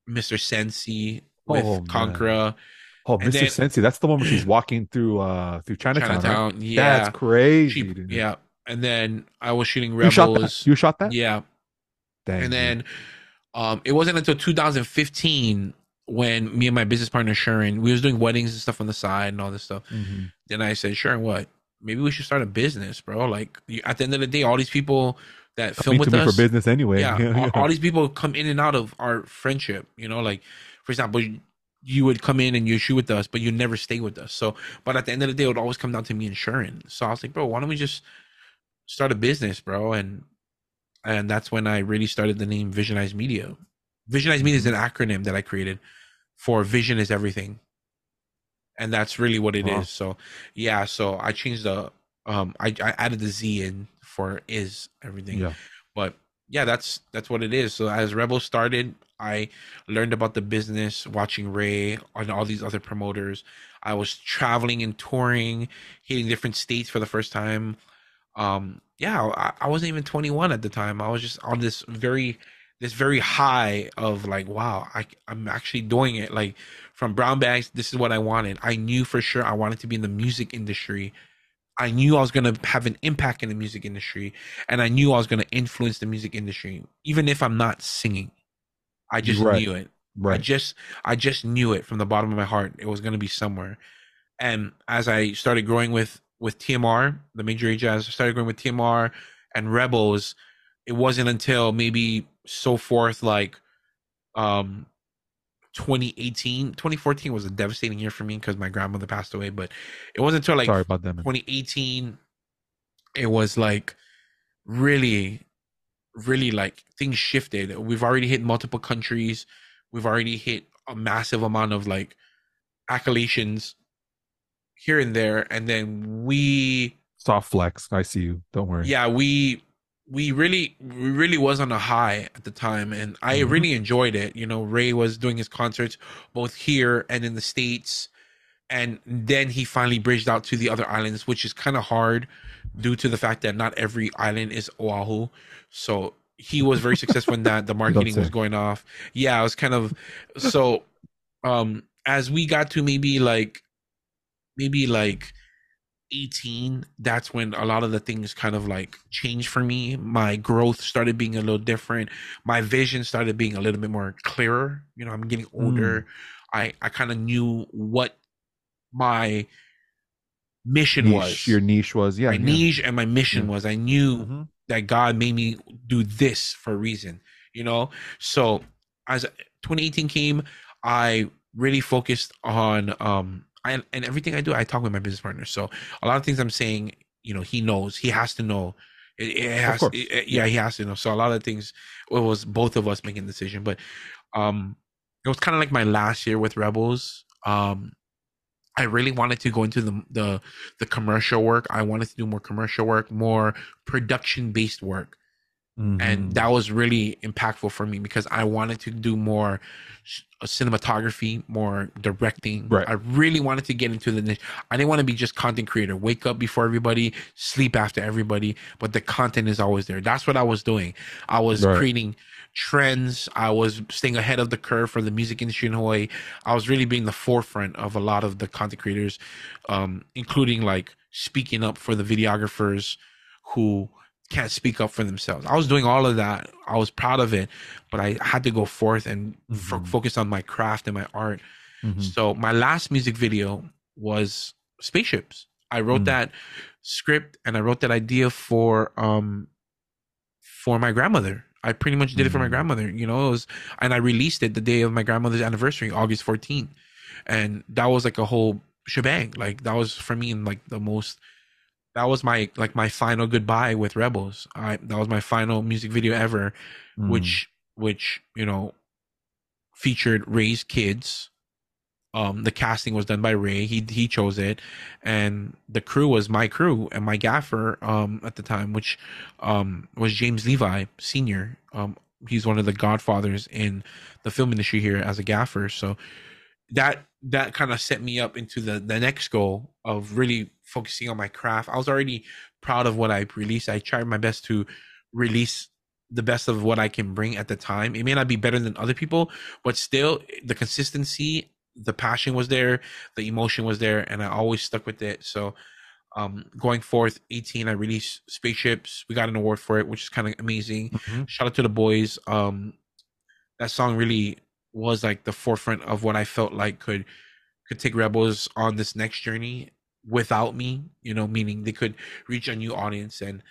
Mr. Sensi with Oh. Conqueror. Oh, And Mr. then- Sensi, that's the one where she's walking through uh through Chinatown. right? Yeah. That's crazy. She- yeah. And then I was shooting You shot that? Rebels. You shot that? Yeah. Dang, and dude. then um it wasn't until 2015 when me and my business partner Sharon, we was doing weddings and stuff on the side and all this stuff. Mhm. Then I said, Sharon, what? Maybe we should start a business, bro. Like at the end of the day, all these people that film with us, for business anyway. yeah, all, all these people come in and out of our friendship. You know, like for example, you would come in and you shoot with us, but you never stay with us. So, but at the end of the day, it would always come down to me and Sharon. So I was like, bro, why don't we just start a business, bro? And and that's when I really started the name Visionize Media. Visionize Media is an acronym that I created for Vision is Everything, and that's really what it is. Wow. So, yeah, so I changed the um, I, I added the Z in for is everything yeah. but yeah that's that's what it is so as rebel started i learned about the business watching ray and all these other promoters i was traveling and touring hitting different states for the first time um yeah i, I wasn't even 21 at the time i was just on this very this very high of like wow I, i'm actually doing it like from brown bags this is what i wanted i knew for sure i wanted to be in the music industry I knew I was going to have an impact in the music industry and I knew I was going to influence the music industry even if I'm not singing. I just Right. knew it. I just I just knew it from the bottom of my heart. It was going to be somewhere. And as I started growing with with TMR, the major age as I started growing with TMR and Rebels, it wasn't until maybe so forth like um 2018 2014 was a devastating year for me because my grandmother passed away but it wasn't until like Sorry about that, man. 2018 it was like really really like things shifted we've already hit multiple countries we've already hit a massive amount of like accolations here and there and then we Soft flex. I see you. Don't worry. yeah we we really we really was on a high at the time and i Mhm. really enjoyed it. You know ray was doing his concerts both here and in the states and then he finally bridged out to the other islands which is kind of hard due to the fact that not every island is oahu. So he was very successful in that. The marketing was going off. Yeah it was kind of so um as we got to maybe like maybe like 18 that's when a lot of the things kind of like changed for me my growth started being a little different my vision started being a little bit more clearer you know i'm getting older i i kind of knew what my mission Niche, was your niche was yeah. my yeah. niche and my mission Yeah. was i knew Mhm. that God made me do this for a reason, you know? So as 2018 came, I really focused on um I, and everything I do, I talk with my business partner. So a lot of things I'm saying, you know, he knows, he has to know. It, it has, it- yeah, he has to know. So a lot of things, it was both of us making the decision, but um, it was kind of like my last year with Rebels. Um, I really wanted to go into the the the commercial work. I wanted to do more commercial work, more production based work Mhm. and that was really impactful for me because I wanted to do more uh, cinematography, more directing. Right. I really wanted to get into the niche. I didn't want to be just content creator, wake up before everybody, sleep after everybody, but the content is always there. That's what I was doing. I was Right. creating trends. I was staying ahead of the curve for the music industry in Hawaii. I was really being the forefront of a lot of the content creators, um, including like speaking up for the videographers who can't speak up for themselves. I was doing all of that. I was proud of it, but I had to go forth and fo- Mhm. focus on my craft and my art. Mhm. So my last music video was spaceships. I wrote Mm. that script and I wrote that idea for um for my grandmother. I pretty much did it for my Mm. grandmother, you know, it was and I released it the day of my grandmother's anniversary, August 14th. And that was like a whole shebang. Like that was for me in like the most that was my like my final goodbye with Rebels. I that was my final music video ever, Mm. which which you know featured Ray's kids. Um, the casting was done by Ray. He he chose it, and the crew was my crew and my gaffer um at the time, which um was James Levi Senior. Um, he's one of the godfathers in the film industry here as a gaffer. So that that kind of set me up into the the next goal of really focusing on my craft. I was already proud of what I released. I tried my best to release the best of what I can bring at the time. It may not be better than other people, but still the consistency, the passion was there, the emotion was there, and I always stuck with it. So um going forth 18 i released spaceships we got an award for it which is kind of amazing Mhm. shout out to the boys um that song really was like the forefront of what i felt like could could take rebels on this next journey without me you know meaning they could reach a new audience. And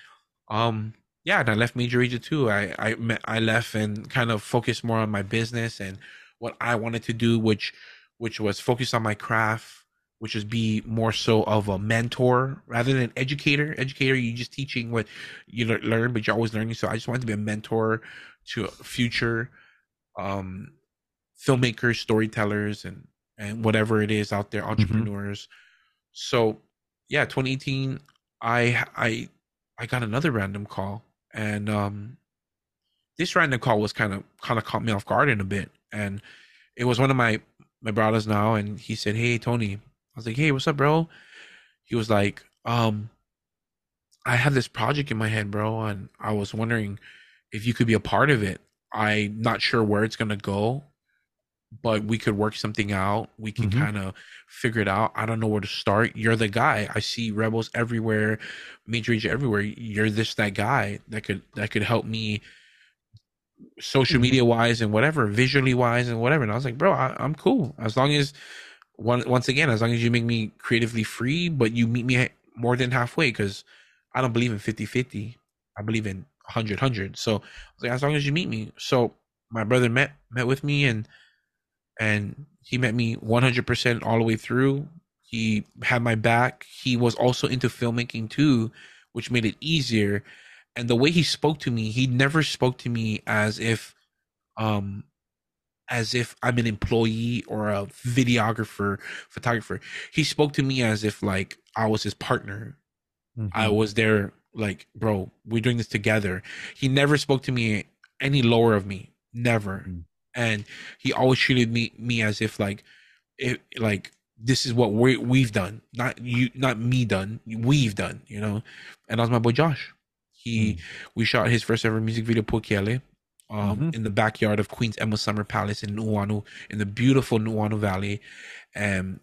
um yeah and i left Mayjah Rayjah too i i me- i left and kind of focused more on my business and what i wanted to do which which was focus on my craft which is be more so of a mentor rather than educator. Educator you're just teaching what you learn but you're always learning. So i just wanted to be a mentor to future um filmmakers storytellers and and whatever it is out there entrepreneurs. So yeah 2018 i i i got another random call and um this random call was kind of kind of caught me off guard in a bit and it was one of my my brothers now and he said hey tony. I was like hey what's up bro? He was like um i have this project in my head bro and i was wondering if you could be a part of it. I'm not sure where it's gonna go but we could work something out. We can Mhm. kind of figure it out. I don't know where to start. You're the guy. I see rebels everywhere major Age everywhere. You're this that guy that could that could help me social Mhm. media wise and whatever visually wise and whatever. And i was like bro I, i'm cool. As long as one, once again as long as you make me creatively free but you meet me more than halfway because i don't believe in 50-50 i believe in 100-100 so I was like, as long as you meet me. So my brother met met with me and and he met me 100% all the way through he had my back he was also into filmmaking too which made it easier and the way he spoke to me he never spoke to me as if um as if i'm an employee or a videographer photographer he spoke to me as if like i was his partner I Mhm. was there like, bro, we're doing this together. He never spoke to me any lower of me. Never. Mm. And he always treated me me as if like it like this is what we we've done. Not you not me done. We've done, you know. And that was my boy Josh. He Mm. we shot his first ever music video Pua Kiele. Um, Mhm. in the backyard of Queen's Emma Summer Palace in Nuuanu, in the beautiful Nuuanu Valley, and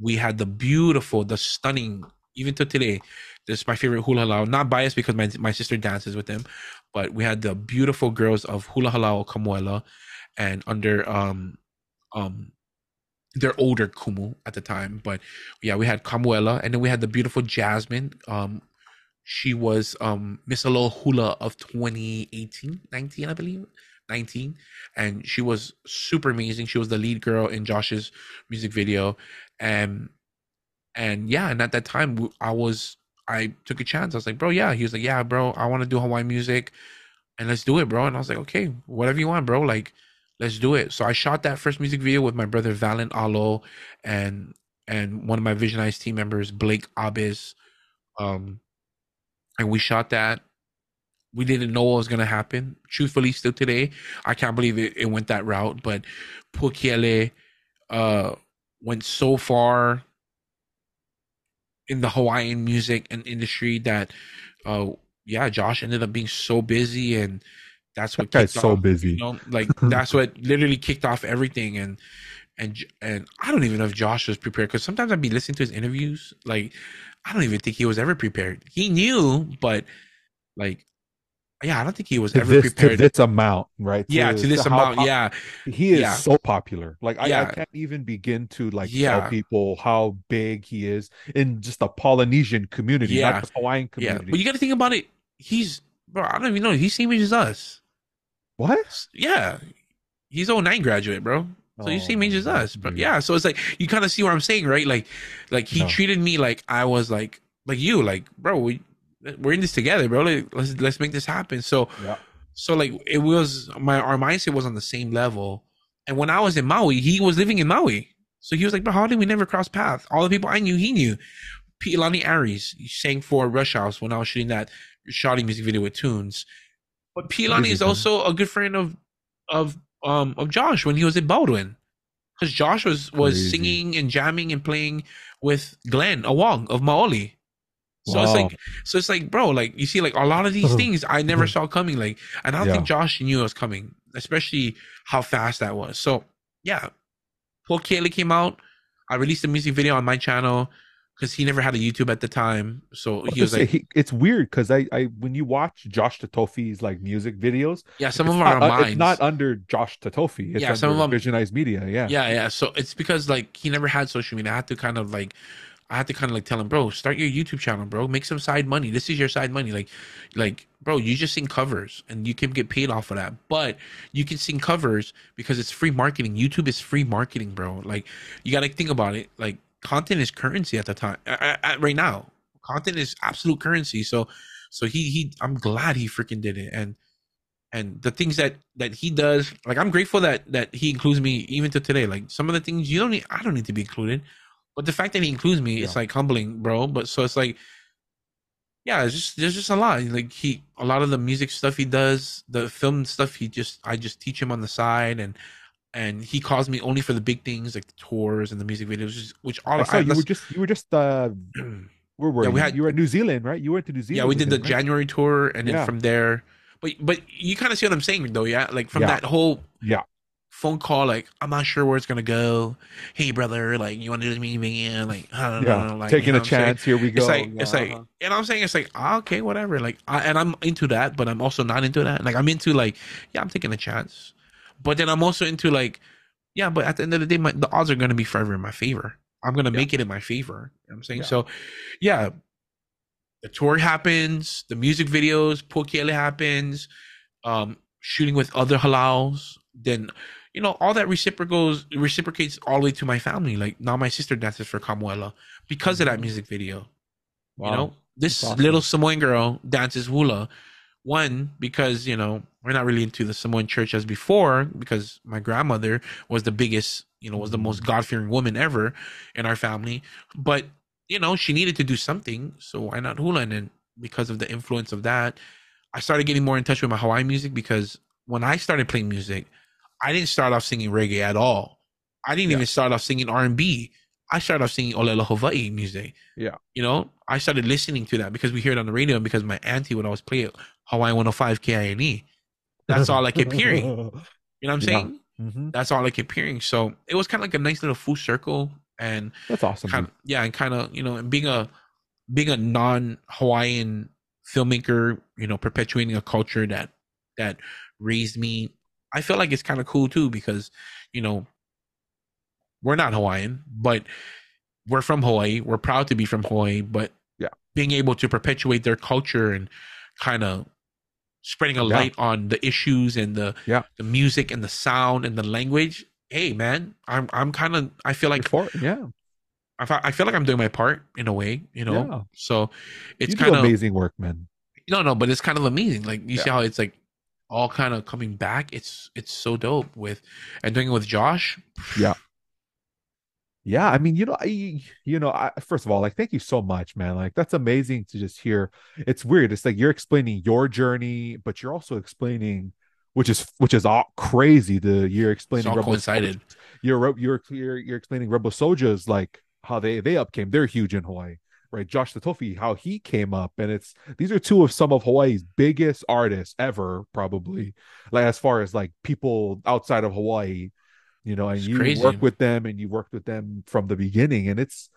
we had the beautiful, the stunning, even to today, this is my favorite hula halau. Not biased because my my sister dances with them, but we had the beautiful girls of hula halau Kamuela, and under um um their older kumu at the time. But yeah, we had Kamuela, and then we had the beautiful Jasmine. Um, she was um Miss Aloha Hula of 2018, 19, I believe. 19 and she was super amazing she was the lead girl in josh's music video and and yeah and at that time I was i took a chance i was like bro yeah he was like yeah bro i want to do hawaiian music and let's do it bro and i was like okay whatever you want bro like let's do it. So i shot that first music video with my brother valen alo and and one of my visionized team members blake abis um and we shot that. We didn't know what was to happen. Truthfully still today i can't believe it, it went that route but Pua Kiele uh went so far in the hawaiian music and industry that uh yeah josh ended up being so busy and that's what That guy's so off, busy. you know like that's what literally kicked off everything and and and i don't even know if josh was prepared because sometimes i'd be listening to his interviews like i don't even think he was ever prepared he knew but like yeah i don't think he was to ever this, to this amount, right? yeah to this how amount pop- yeah he is yeah. so popular. Like I, I can't even begin to like Yeah. tell people how big he is in just the Polynesian community, Yeah. not just Hawaiian yeah community. but you got to think about it he's bro i don't even know he's same age as us what? yeah he's 09 graduate bro so Oh, same age as us but dude. yeah so it's like you kind of see what i'm saying right like like he No. treated me like i was like like you, like bro, we we're in this together, bro. Like, let's let's make this happen. So Yeah. so like it was my our mindset was on the same level. And when I was in Maui, he was living in Maui. So he was like, bro, how did we never cross paths? All the people I knew, he knew. P. Lonnie Aries he sang for Rush House when I was shooting that shoddy music video with tunes. But P. Lonnie is also a good friend of of um of Josh when he was in Baldwin. Because Josh was was Crazy. singing and jamming and playing with Glenn Awong of Maoli. So it's like so it's like bro, like you see like a lot of these things I never saw coming. Like and I don't Yeah. think Josh knew it was coming, especially how fast that was. So yeah. Pua Kiele came out. I released a music video on my channel because he never had a YouTube at the time. So he was was gonna say, like, he, it's weird because I, I when you watch Josh Tatofi's like music videos, Yeah, some of them are not, uh, mine. it's not under Josh Tatofi. It's Yeah, some of under them- Visionized Media. Yeah. yeah yeah so it's because like he never had social media i had to kind of like i had to kind of like tell him bro start your youtube channel bro make some side money this is your side money like like bro you just sing covers and you can get paid off of that but you can sing covers because it's free marketing youtube is free marketing bro like you gotta think about it like content is currency at the time at, at, right now. Content is absolute currency. So so he he i'm glad he freaking did it. And and the things that that he does like i'm grateful that that he includes me even to today. Like some of the things you don't need i don't need to be included. But the fact that he includes me it's like humbling bro. But so it's like yeah it's just there's just a lot. Like he a lot of the music stuff he does the film stuff he just i just teach him on the side and and he calls me only for the big things like the tours and the music videos which- which all I saw you were just you were just uh where were Yeah, you? we had- you were at New Zealand, right? You went to New Zealand. yeah we did the him, right? january tour and then from there but but you kind of see what i'm saying though yeah like from Yeah. that whole Yeah. phone call like i'm not sure where it's gonna go hey brother like you want to do me man like i don't Yeah. know like Taking you know a chance. Here we go. it's like Yeah, it's like uh-huh. what i'm saying it's like ah, okay whatever like I, and i'm into that but i'm also not into that like i'm into like yeah i'm taking a chance but then i'm also into like yeah but at the end of the day my, the odds are gonna be forever in my favor i'm gonna Yeah. make it in my favor you know what i'm saying Yeah. so yeah the tour happens the music videos Pua Kiele happens um shooting with other halaus then you know all that reciprocals reciprocates all the way to my family like now my sister dances for Kamuela because of that Mhm. music video Wow. you know this awesome. little samoan girl dances hula one because you know we're not really into the samoan church as before because my grandmother was the biggest you know was the most Mhm. god-fearing woman ever in our family but you know she needed to do something so why not hula and then because of the influence of that i started getting more in touch with my hawaiian music because when i started playing music i didn't start off singing reggae at all i didn't Yeah. even start off singing r&b i started off singing olelo hawaii music Yeah. you know i started listening to that because we hear it on the radio and because my auntie would always play it hawaii 105 kine E. that's all i kept hearing you know what i'm Yeah. saying Mhm. that's all i kept hearing so it was kind of like a nice little full circle and That's awesome. kind of yeah and kind of you know and being a being a non-hawaiian filmmaker you know perpetuating a culture that that raised me i feel like it's kind of cool too because you know we're not hawaiian but we're from hawaii we're proud to be from hawaii but Yeah. being able to perpetuate their culture and kind of spreading a Yeah. light on the issues and the Yeah. the music and the sound and the language hey man i'm i'm kind of i feel like Before, yeah, I, I feel like I'm doing my part in a way, you know. Yeah. So it's kind of amazing work, man. no, no, but it's kind of amazing. Like you see how it's like all kind of coming back. It's it's so dope with and doing it with Josh. Yeah. Yeah, I mean, you know, I, you know, I, first of all, like, thank you so much, man. Like, that's amazing to just hear. It's weird. It's like you're explaining your journey, but you're also explaining, which is which is all crazy. The you're It's explaining all Rebel coincided. You're you're you're you're explaining Rebel Souljahz like how they they up came They're huge in Hawaii, right? Josh Tatofi, how he came up, and it's these are two of some of Hawaii's biggest artists ever, probably. Like as far as like people outside of Hawaii, you know, and It's you crazy. work with them and you worked with them from the beginning, and it's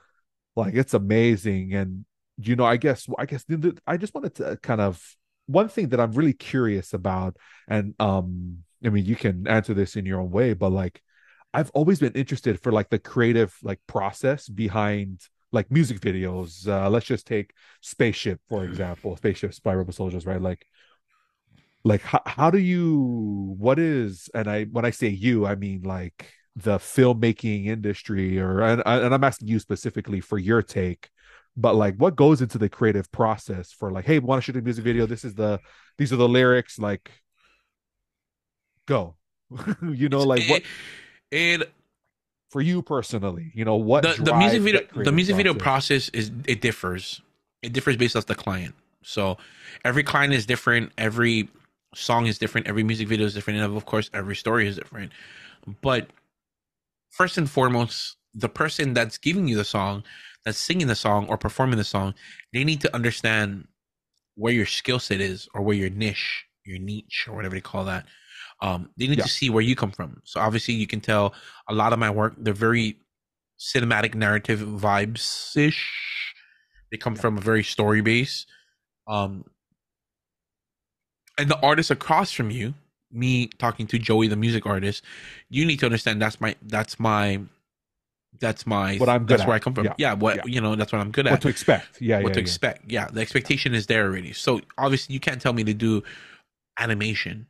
like it's amazing. And you know, I guess I guess I just wanted to kind of one thing that I'm really curious about, and um, I mean, you can answer this in your own way, but like I've always been interested for like the creative like process behind like music videos. Uh, let's just take Spaceship for example, Spaceships by Rebel Souljahz, right? Like, like how, how do you? What is? And I when I say you, I mean like the filmmaking industry, or and and I'm asking you specifically for your take. but like what goes into the creative process for like hey want to shoot a music video this is the these are the lyrics like go you know like what it for you personally you know what the, the music video the music video process is it differs it differs based off the client so every client is different every song is different every music video is different and of course every story is different. But first and foremost the person that's giving you the song that's singing the song or performing the song they need to understand where your skill set is or where your niche your niche or whatever they call that um, they need Yeah. to see where you come from. So obviously you can tell a lot of my work they're very cinematic narrative vibes ish they come from a very story base. Um, and the artist across from you me talking to joey the music artist you need to understand that's my that's my that's my What I'm good that's where i come from Yeah. yeah, what Yeah. you know that's what i'm good at what to expect yeah what yeah, to expect. Yeah, the expectation is there already. So obviously, you can't tell me to do animation.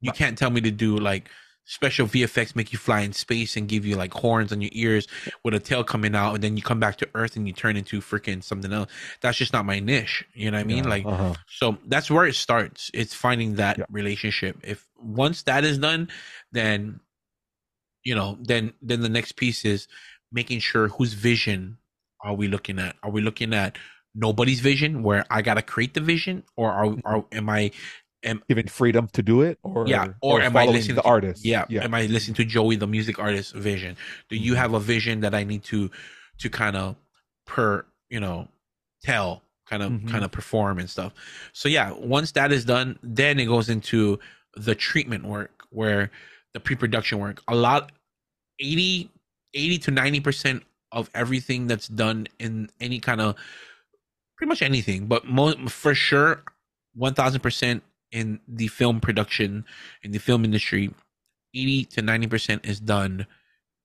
You Right. can't tell me to do like special VFX, make you fly in space and give you like horns on your ears with a tail coming out, and then you come back to Earth and you turn into freaking something else. That's just not my niche. You know what I mean? Yeah, Like, uh-huh. so that's where it starts. It's finding that Yeah. relationship. If once that is done, then you know, then then the next piece is making sure whose vision are we looking at? Are we looking at nobody's vision where I gotta create the vision, or are, are am I given freedom to do it or yeah, or, am I listening the to, artist Yeah, yeah am I listening to Joey, the music artist vision? Do you Mhm. have a vision that I need to to kind of per you know tell, kind of Mhm. kind of perform and stuff? So yeah, once that is done, then it goes into the treatment work where the pre-production work. A lot 80 80 to 90% of everything that's done in any kind of pretty much anything, but mo- for sure 1000% in the film production in the film industry 80 to 90% is done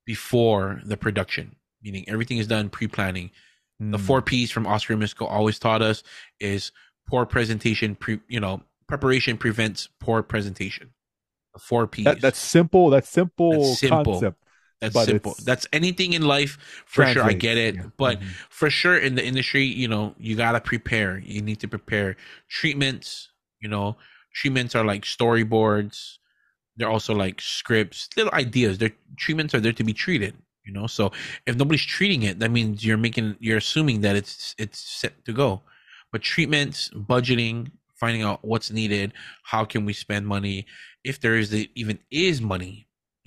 before the production meaning everything is done pre-planning the Mm. four p's from oscar misko always taught us is poor presentation pre you know preparation prevents poor presentation the four p's that, that's simple that's simple That's simple. concept that's simple that's anything in life for sure i get it yeah. but Mhm. for sure in the industry you know you gotta prepare you need to prepare treatments you know treatments are like storyboards. They're also like scripts little ideas. Their treatments are there to be treated you know? So if nobody's treating it that means you're making you're assuming that it's it's set to go. But treatments budgeting finding out what's needed how can we spend money if there is the, even is money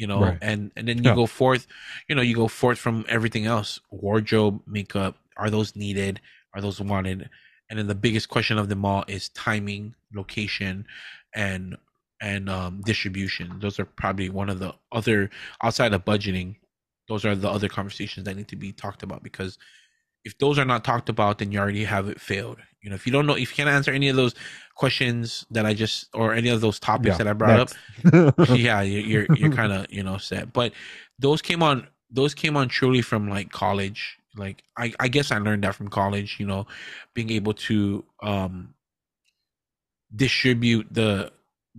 you know? Right. and and then you Yeah. go forth you know you go forth from everything else. Wardrobe makeup are those needed? Are those wanted and then the biggest question of them all is timing location and and um distribution. Those are probably one of the other outside of budgeting those are the other conversations that need to be talked about because if those are not talked about then you already have it failed. You know if you don't know if you can't answer any of those questions that i just or any of those topics Yeah, that i brought up yeah you're you're, you're kind of you know set. But those came on those came on truly from like college like I, I guess i learned that from college you know being able to um distribute the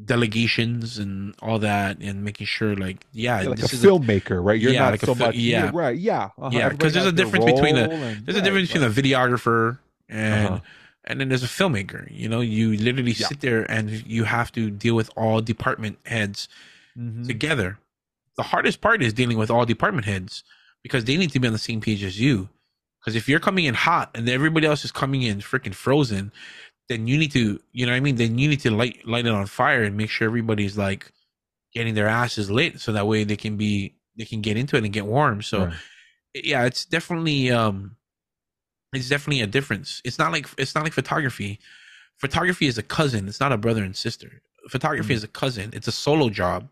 delegations and all that and making sure like yeah You're like a filmmaker right you're yeah, not like a so fil- much yeah. yeah right yeah uh-huh. Yeah, 'cause Everybody there's a difference between a- and- there's a right, difference between a videographer and Uh-huh. and then there's a filmmaker you know you literally Yeah. sit there and you have to deal with all department heads Mhm. together. The hardest part is dealing with all department heads because they need to be on the same page as you. Because if you're coming in hot and everybody else is coming in freaking frozen, then you need to, you know what I mean? Then you need to light light it on fire and make sure everybody's like getting their asses lit so that way they can be they can get into it and get warm. So Right. yeah, it's definitely um it's definitely a difference. It's not like it's not like photography. Photography is a cousin, it's not a brother and sister. Photography Mhm. is a cousin. It's a solo job.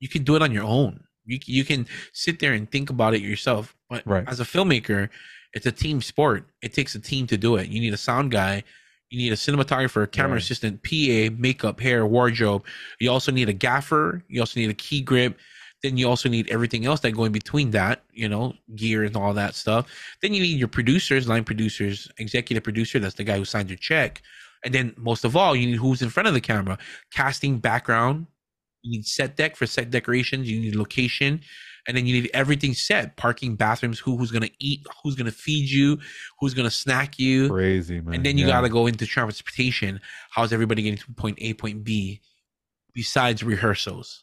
You can do it on your own. You you can sit there and think about it yourself. But Right. as a filmmaker, it's a team sport. It takes a team to do it. You need a sound guy, you need a cinematographer, a camera Right. assistant, PA, makeup, hair, wardrobe. You also need a gaffer. You also need a key grip. Then you also need everything else that go in between that, you know, gear and all that stuff. Then you need your producers, line producers, executive producer. That's the guy who signs your check. And then most of all, you need who's in front of the camera, casting, background. You need set deck for set decorations. You need location. and then you need everything set: parking, bathrooms, who who's gonna eat, who's gonna feed you, who's gonna snack you, Crazy man. and then you Yeah. gotta go into transportation. How's everybody getting to point A, point B? Besides rehearsals,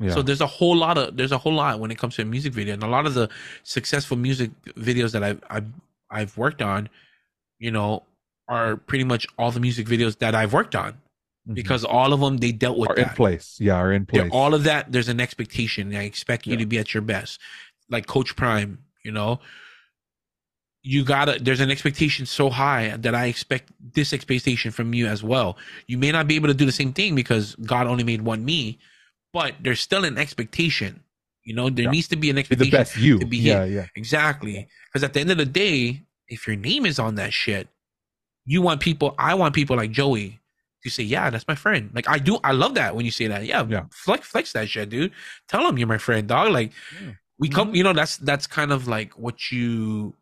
Yeah. so there's a whole lot of there's a whole lot when it comes to a music video, and a lot of the successful music videos that I've I've, I've worked on, you know, are pretty much all the music videos that I've worked on Mhm. because all of them they dealt with are in place. Yeah, are in place. all of that, there's an expectation. I expect you Yeah. to be at your best, like Coach Prime. You know, you gotta. There's an expectation so high that I expect this expectation from you as well. You may not be able to do the same thing because God only made one me, but there's still an expectation. You know, there Yeah. needs to be an Be expectation the best you. to be yeah, hit. yeah. Exactly. Because at the end of the day, if your name is on that shit, you want people, I want people like Joey to say, yeah, that's my friend. Like I do, I love that when you say that. Yeah, Yeah. flex, flex that shit, dude. Tell them you're my friend, dog. Like Yeah. we come, Mhm. you know, that's that's kind of like what you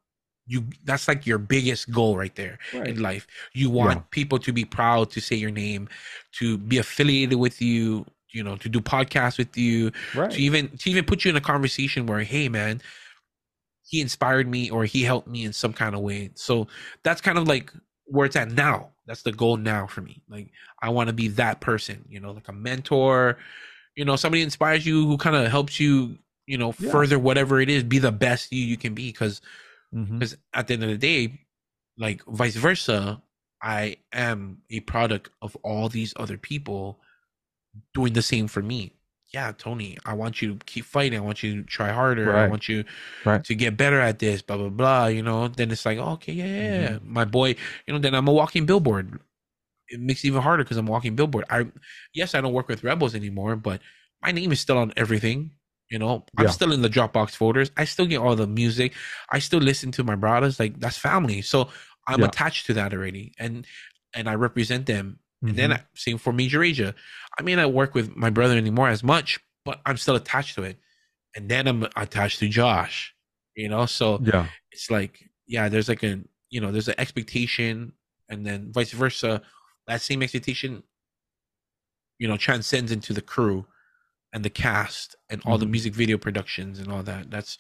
you that's like your biggest goal right there Right. in life. You want Yeah. people to be proud to say your name, to be affiliated with you, you know, to do podcasts with you, Right. to even to even put you in a conversation where hey man he inspired me or he helped me in some kind of way so that's kind of like where it's at now. That's the goal now for me. Like i want to be that person you know like a mentor you know somebody inspires you who kind of helps you you know Yeah. further whatever it is be the best you you can be because because mm-hmm. at the end of the day like vice versa i am a product of all these other people doing the same for me yeah tony i want you to keep fighting. I want you to try harder. I want you Right. to get better at this blah blah blah you know? Then it's like okay yeah, yeah, yeah. Mm-hmm. my boy you know then i'm a walking billboard. It makes it even harder because i'm walking billboard. I yes i don't work with rebels anymore but my name is still on everything you know? I'm Yeah. still in the dropbox folders. I still get all the music. I still listen to my brothers. Like that's family. So i'm Yeah. attached to that already and and i represent them and then Mhm. I, same for Mayjah Rayjah i may not work with my brother anymore as much but i'm still attached to it and then i'm attached to josh you know so yeah. it's like yeah there's like a you know there's an expectation and then vice versa that same expectation you know transcends into the crew and the cast and all the Mhm. music video productions and all that that's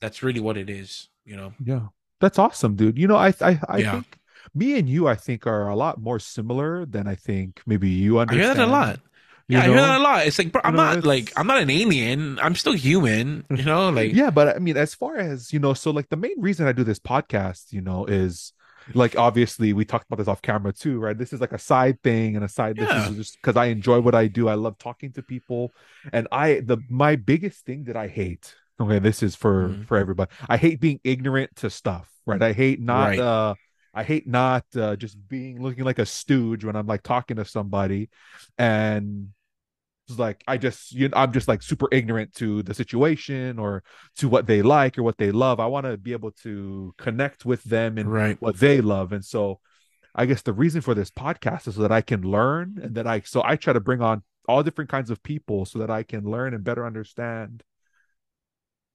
that's really what it is you know Yeah. That's awesome, dude. You know, I I, I Yeah. think me and you, I think, are a lot more similar than I think maybe you i understand. hear that a lot you yeah i hear know? that a lot it's like bro i'm know, not like i'm not an alien i'm still human you know like yeah, but I mean, as far as you know, so like the main reason I do this podcast, you know, is like obviously we talked about this off camera too, right? This is like a side thing and a side. Yeah. This is just because I enjoy what I do. I love talking to people, and I the my biggest thing that I hate. Okay, this is for Mhm. for everybody. I hate being ignorant to stuff, right? I hate not Right. uh I hate not uh, just being looking like a stooge when I'm like talking to somebody, and it's like I just you know, I'm just like super ignorant to the situation or to what they like or what they love. I want to be able to connect with them and right what they love, and so I guess the reason for this podcast is so that I can learn and that I so I try to bring on all different kinds of people so that I can learn and better understand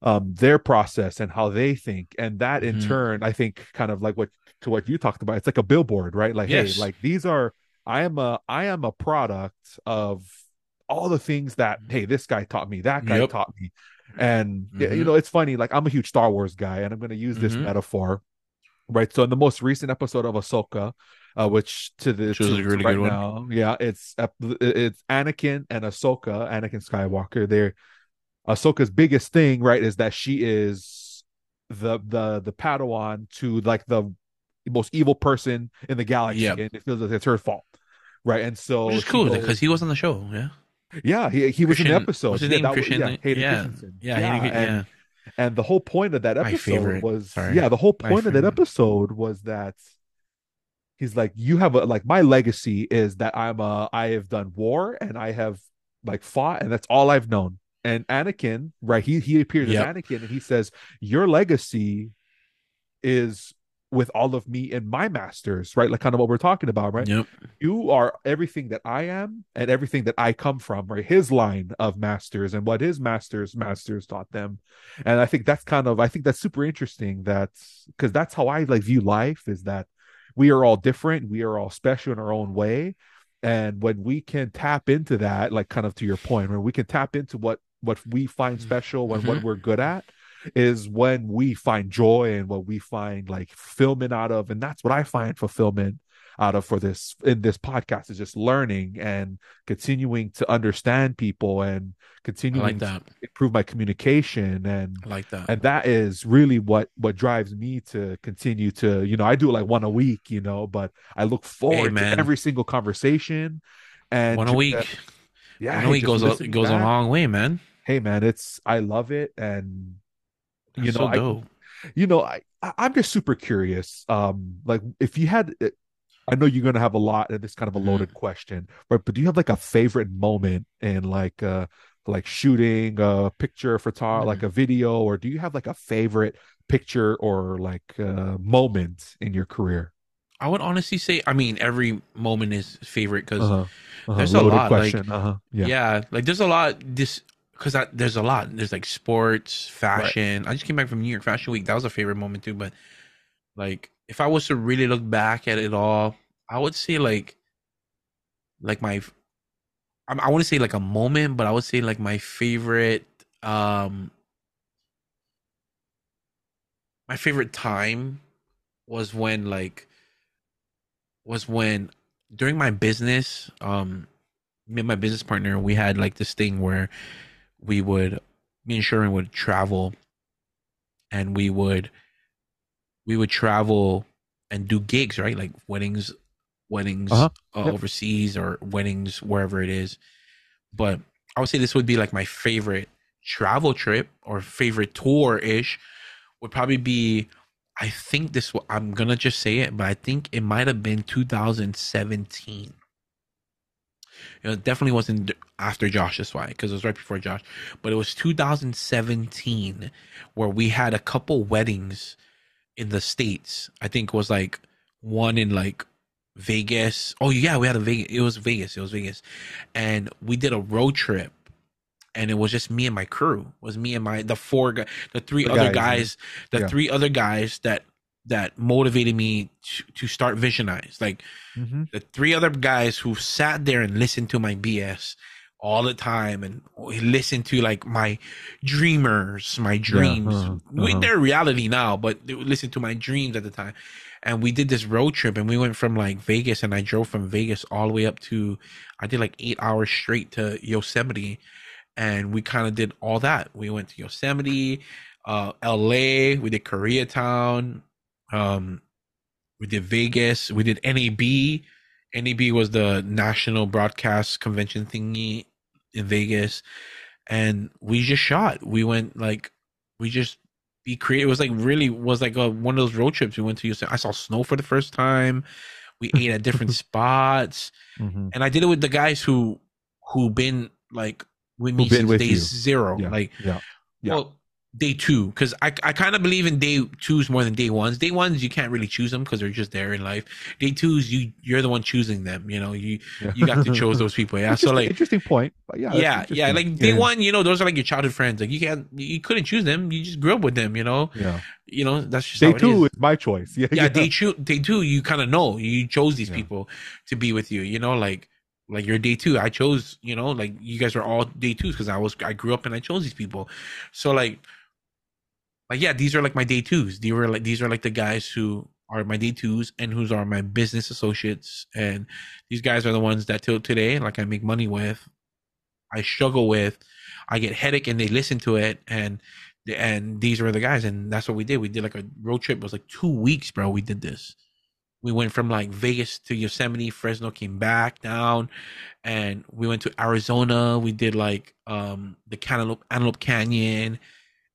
um their process and how they think and that in Mhm. turn i think kind of like what to what you talked about it's like a billboard right like Yes. hey like these are i am a i am a product of all the things that hey this guy taught me that guy Yep. taught me and y- you know it's funny like i'm a huge star wars guy and i'm going to use this Mhm. metaphor right so in the most recent episode of ahsoka uh, which to the Which to- a really right good one. now yeah it's it's anakin and ahsoka anakin skywalker they're Ahsoka's biggest thing, right, is that she is the the the Padawan to like the most evil person in the galaxy, Yep. and it feels like it's her fault, right? And so which is cool because he was on the show yeah yeah, he he was in the episode. what's his yeah, name? that was- Christian- yeah, Hayden yeah. Christensen. yeah, he- and, yeah. and the whole point of that episode was Sorry. yeah, the whole point of that episode was that he's like, you have a like my legacy is that I'm a I have done war and I have like fought and that's all I've known. And Anakin, right? He he appears Yep. as Anakin and he says, Your legacy is with all of me and my masters, right? Like kind of what we're talking about, right? Yep. you are everything that I am and everything that I come from, right? His line of masters and what his masters masters taught them. And I think that's kind of I think that's super interesting that because that's how I like view life is that we are all different, we are all special in our own way. And when we can tap into that, like kind of to your point, where we can tap into what what we find special and what Mhm. we're good at is when we find joy and what we find like fulfillment out of and that's what i find fulfillment out of for this in this podcast is just learning and continuing to understand people and continuing like to improve my communication and I like that. and that is really what what drives me to continue to you know i do like one a week you know but i look forward to every single conversation and One a week. uh, yeah One a week goes a, goes a long way, man. Hey man it's i love it and That's you know so I, you know I, i'm just super curious um like if you had uh, i know you're gonna have a lot and it's kind of a Mhm. loaded question right but do you have like a favorite moment in like uh like shooting a picture photo Mhm. like a video or do you have like a favorite picture or like uh moment in your career I would honestly say, I mean, every moment is favorite because uh-huh. Uh-huh. there's a Loaded lot, like- uh-huh yeah. yeah like there's a lot this because there's a lot. There's like sports, fashion. I just came back from New York Fashion Week. That was a favorite moment too. But like, if I was to really look back at it all, I would say like, like my, I, I want to say like a moment, but I would say like my favorite, um, my favorite time was when like was when during my business um me and my business partner we had like this thing where we would me and Sharon would travel and we would we would travel and do gigs right like weddings weddings Uh-huh. uh, Yep. overseas or weddings wherever it is but i would say this would be like my favorite travel trip or favorite tour ish would probably be i think this i'm gonna just say it but i think it might have been 2017 you know, it definitely wasn't after Josh. That's why, because it was right before Josh. But it was 2017 where we had a couple weddings in the states. I think it was like one in like Vegas. Oh yeah, we had a Vegas. It was Vegas. It was Vegas, and we did a road trip. And it was just me and my crew. It was me and my the four guys, the three The other guys, guys, the Yeah. three other guys that that motivated me to, to start Visionize. Like Mhm. the three other guys who sat there and listened to my BS all the time and listened to like my dreamers, my dreams. uh-huh, We- uh-huh. They're reality now, but they would listen to my dreams at the time. And we did this road trip and we went from like Vegas and I drove from Vegas all the way up to, I did like eight hours straight to Yosemite. And we kind of did all that. We went to Yosemite, uh, LA, we did Koreatown, um, we did Vegas, we did NAB. NAB was the national broadcast convention thingy in Vegas, and we just shot. We went like we just be creative. It was like really was like a, one of those road trips. We went to. I saw snow for the first time. We ate at different spots, Mhm. and I did it with the guys who who been like with me Who been since with day you. zero. yeah Like yeah Yeah. well, day two, because I I kind of believe in day twos more than day ones. Day ones you can't really choose them because they're just there in life. Day twos you you're the one choosing them. You know you yeah. you got to choose those people. Yeah, so like interesting point but yeah yeah yeah like day Yeah. one you know those are like your childhood friends. Like you can't you couldn't choose them. You just grew up with them. You know yeah you know that's just day two is. is my choice yeah Yeah, day two day two you kind of know you chose these Yeah. people to be with you. You know like. Like your day two, I chose, you know, like you guys are all day twos because I was, I grew up and I chose these people. So like, like yeah, these are like my day twos. These were like these are like the guys who are my day twos and who's are my business associates. And these guys are the ones that till today, like I make money with, I struggle with, I get headache and they listen to it and and these were the guys and that's what we did. We did like a road trip. It was like two weeks, bro. We did this. We went from like Vegas to Yosemite, Fresno, came back down, and we went to Arizona. We did like um the Cantaloupe Antelope Canyon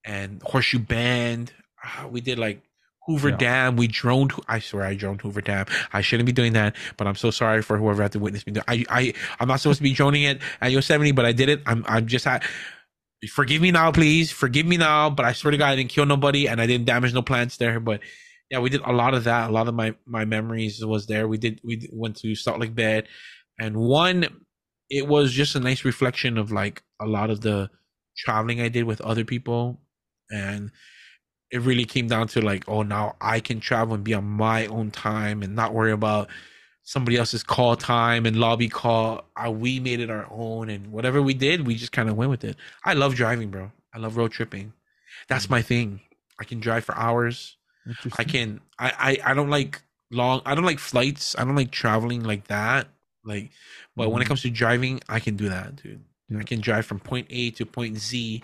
and Horseshoe Bend. Ah, We did like Hoover Yeah. Dam. We droned. I swear I droned Hoover Dam. I shouldn't be doing that, but I'm so sorry for whoever had to witness me. I I I'm not supposed to be droning it at Yosemite, but I did it. I'm I'm just had. Forgive me now, please. Forgive me now. But I swear to God, I didn't kill nobody and I didn't damage no plants there. But yeah, we did a lot of that. A lot of my my memories was there. We did we went to Salt Lake Bed, and one, it was just a nice reflection of like a lot of the traveling I did with other people, and it really came down to like, oh, now I can travel and be on my own time and not worry about somebody else's call time and lobby call. Uh, we made it our own, and whatever we did, we just kind of went with it. I love driving, bro. I love road tripping. That's my thing. I can drive for hours. I can. I, I I don't like long. I don't like flights. I don't like traveling like that. Like, but when it Mhm. comes to driving, I can do that, dude. Yeah. I can drive from point A to point Z,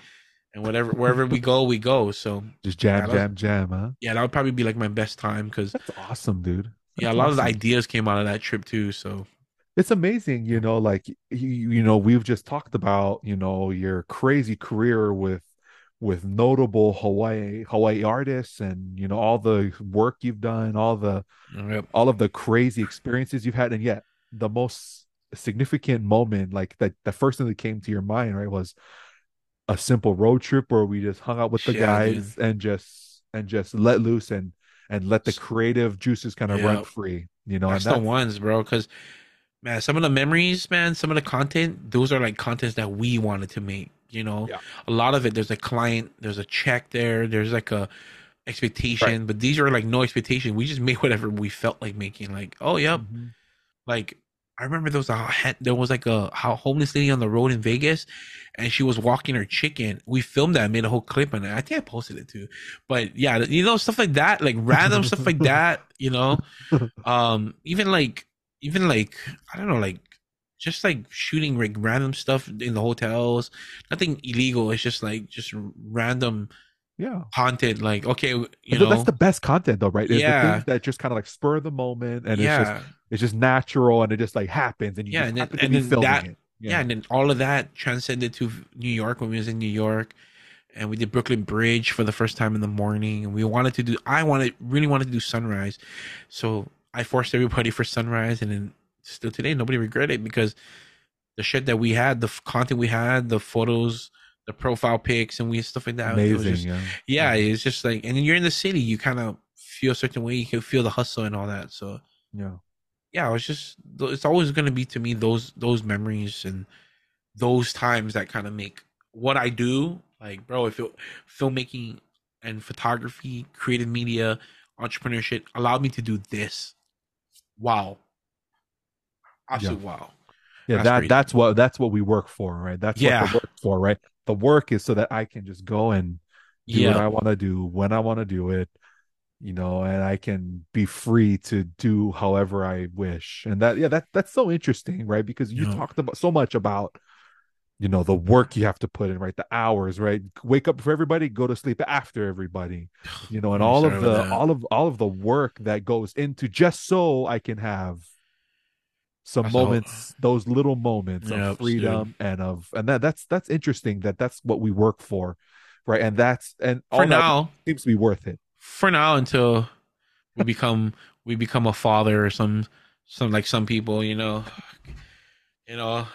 and whatever wherever we go, we go. So Just jam, love- jam, jam, huh? yeah, that would probably be like my best time because That's awesome, dude. yeah, a That's lot of the ideas came out of that trip too. So it's amazing you know like you, you know we've just talked about you know your crazy career with with notable hawaii hawaii artists and you know all the work you've done all the yep. all of the crazy experiences you've had and yet the most significant moment like that the first thing that came to your mind right was a simple road trip where we just hung out with the Yeah, guys and just and just let loose and and let the creative juices kind of run free you know that's and the ones, bro. Because man, some of the memories, man, some of the content, those are like contents that we wanted to make. You know, Yeah. a lot of it. There's a client, there's a check there, there's like a expectation, but these are like no expectation. We just made whatever we felt like making. Like, oh yep, Mhm. like I remember there was a there was like a homeless lady on the road in Vegas, and she was walking her chicken. We filmed that, made a whole clip on it. I think I posted it too. But yeah, you know stuff like that, like random stuff like that. You know, um, even like even like I don't know, like just like shooting like random stuff in the hotels. Nothing illegal. It's just like just random yeah content. Like okay, you know, that's the best content though right the Yeah. things that just kind of like spur of the moment and it's just it's just natural and it just like happens and you Yeah, and then- and then filming that- it yeah. and then all of that transcended to New York when we was in New York, and we did Brooklyn Bridge for the first time in the morning, and we wanted to do. I wanted really wanted to do Sunrise, so I forced everybody for Sunrise, and then still today nobody regretted it because the shit that we had, the content we had, the photos, the profile pics, and we stuff like that. it was just- yeah yeah, it's just like, and then you're in the city, you kind of feel a certain way, you can feel the hustle and all that. So yeah yeah, it's just it's always gonna be to me those those memories and those times that kind of make what I do like, bro. If it, filmmaking and photography, creative media, entrepreneurship allowed me to do this, wow, absolute wow. yeah That's that crazy. that's what that's what we work for right that's Yeah. what the work for right the work is so that i can just go and do what i want to do when i want to do it you know and i can be free to do however i wish. And that yeah that that's so interesting right? Because you Yeah. talked about so much about you know the work you have to put in right? The hours right? Wake up for everybody go to sleep after everybody you know and me all of the all of all of the work that goes into just so i can have some That's all- moments those little moments of dude. freedom and of and that that's that's interesting that that's what we work for right and that's and all For now, seems to be worth it for now until we become we become a father or some some like some people you know you know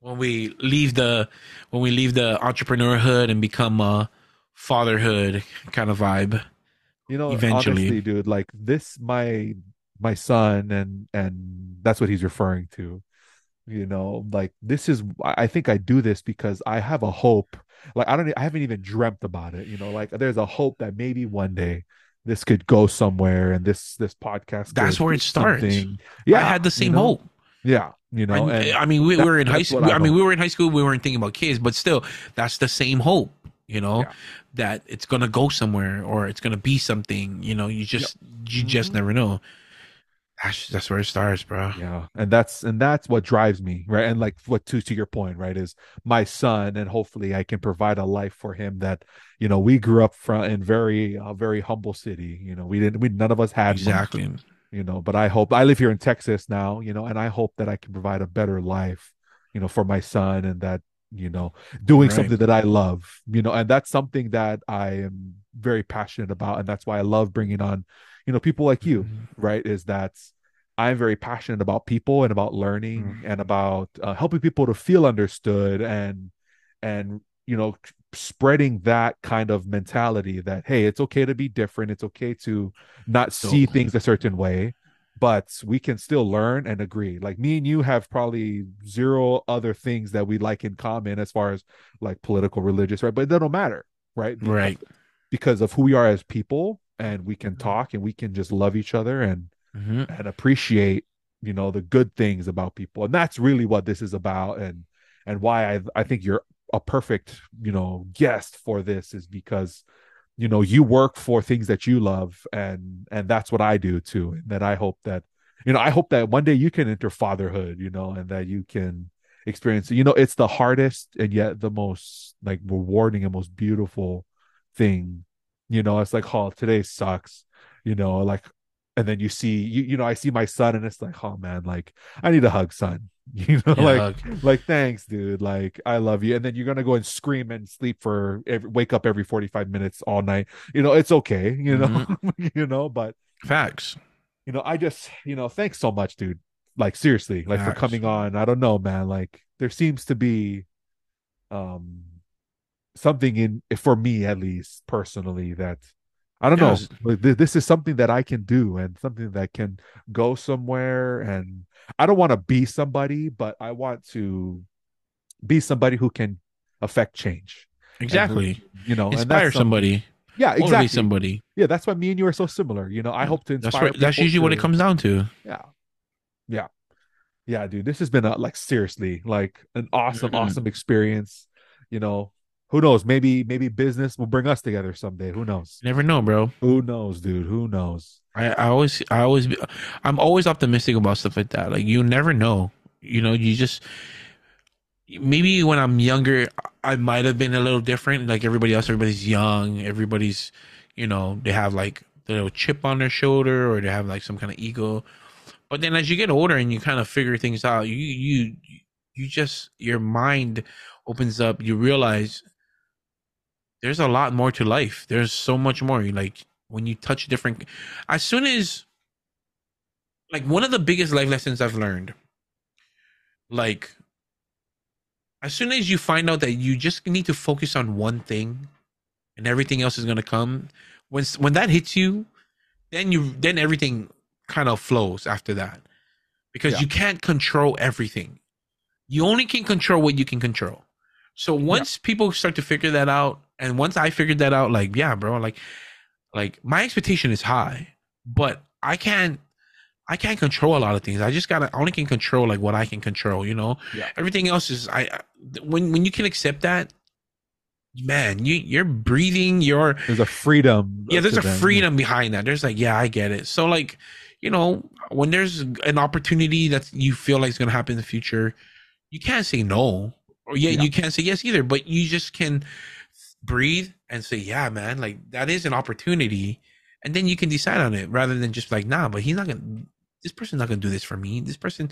when we leave the when we leave the entrepreneurhood and become a fatherhood kind of vibe you know Eventually. honestly dude like this my my son and and that's what he's referring to you know like this is i I think i do this because i have a hope like i don't i haven't even dreamt about it you know like there's a hope that maybe one day this could go somewhere and this this podcast That's where do it starts. something. i had the you same know? hope yeah you know And, and i mean we that- were in high school I i mean we were in high school we weren't thinking about kids but still that's the same hope you know Yeah. that it's gonna go somewhere or it's gonna be something you know you just you just Mhm. never know that's that's where it starts bro. Yeah. And that's and that's what drives me right? And like what to to your point right is my son and hopefully i can provide a life for him that you know we grew up from in very uh, very humble city you know we didn't we none of us had much, exactly. you know but i hope i live here in texas now you know and i hope that i can provide a better life you know for my son and that you know doing Right. something that i love you know and that's something that i am very passionate about and that's why i love bringing on you know people like you Mhm. right is that i'm very passionate about people and about learning Mm. and about uh, helping people to feel understood and and you know spreading that kind of mentality that hey it's okay to be different it's okay to not see things a certain way but we can still learn and agree like me and you have probably zero other things that we like in common as far as like political religious right but that don't matter right Right. because of who we are as people and we can talk and we can just love each other and Mhm. and appreciate you know the good things about people. And that's really what this is about. And and why i i think you're a perfect you know guest for this is because you know you work for things that you love and and that's what i do too. And that i hope that you know i hope that one day you can enter fatherhood you know and that you can experience you know it's the hardest and yet the most like rewarding and most beautiful thing you know it's like oh today sucks you know like and then you see you you know i see my son and it's like oh man like i need a hug son you know Yeah, like hug. like thanks dude like i love you and then you're gonna go and scream and sleep for every, wake up every 45 minutes all night you know it's okay you know Mm-hmm. you know but Facts. you know i just you know thanks so much dude like seriously like for coming on i don't know man like there seems to be um something in for me at least personally that i don't know Yes. this is something that i can do and something that can go somewhere and i don't want to be somebody but i want to be somebody who can affect change And who- Exactly. you know Inspire somebody. yeah Motivate exactly somebody. yeah that's why me and you are so similar you know i hope to inspire That's what, that's usually what it comes down to. yeah yeah yeah dude this has been a like seriously like an awesome Mhm. awesome experience you know who knows maybe maybe business will bring us together someday who knows never know, bro. who knows dude who knows I, I always I always be, I'm always optimistic about stuff like that. Like you never know. You know, you just maybe when I'm younger I might have been a little different. Like everybody else, everybody's young, everybody's you know, they have like the little chip on their shoulder or they have like some kind of ego. But then as you get older and you kind of figure things out, you you you just your mind opens up, you realize there's a lot more to life. There's so much more. Like when you touch different as soon as like one of the biggest life lessons I've learned, like as soon as you find out that you just need to focus on one thing and everything else is gonna come, when when that hits you, then you then everything kind of flows after that. Because Yeah. you can't control everything. You only can control what you can control. So once people start to figure that out, and once I figured that out, like, yeah, bro, like like my expectation is high, but I can't I can't control a lot of things. I just gotta I only can control like what I can control, you know? Yeah. Everything else is I I- when when you can accept that, man, you you're breathing, you're there's a freedom yeah, there's a them. freedom behind that. There's like, yeah, I get it. So like, you know, when there's an opportunity that you feel like is gonna happen in the future, you can't say no. Or yeah, Yeah. you can't say yes either, but you just can breathe and say, Yeah, man, like that is an opportunity. And then you can decide on it rather than just like, nah, but he's not gonna this person's not gonna do this for me. This person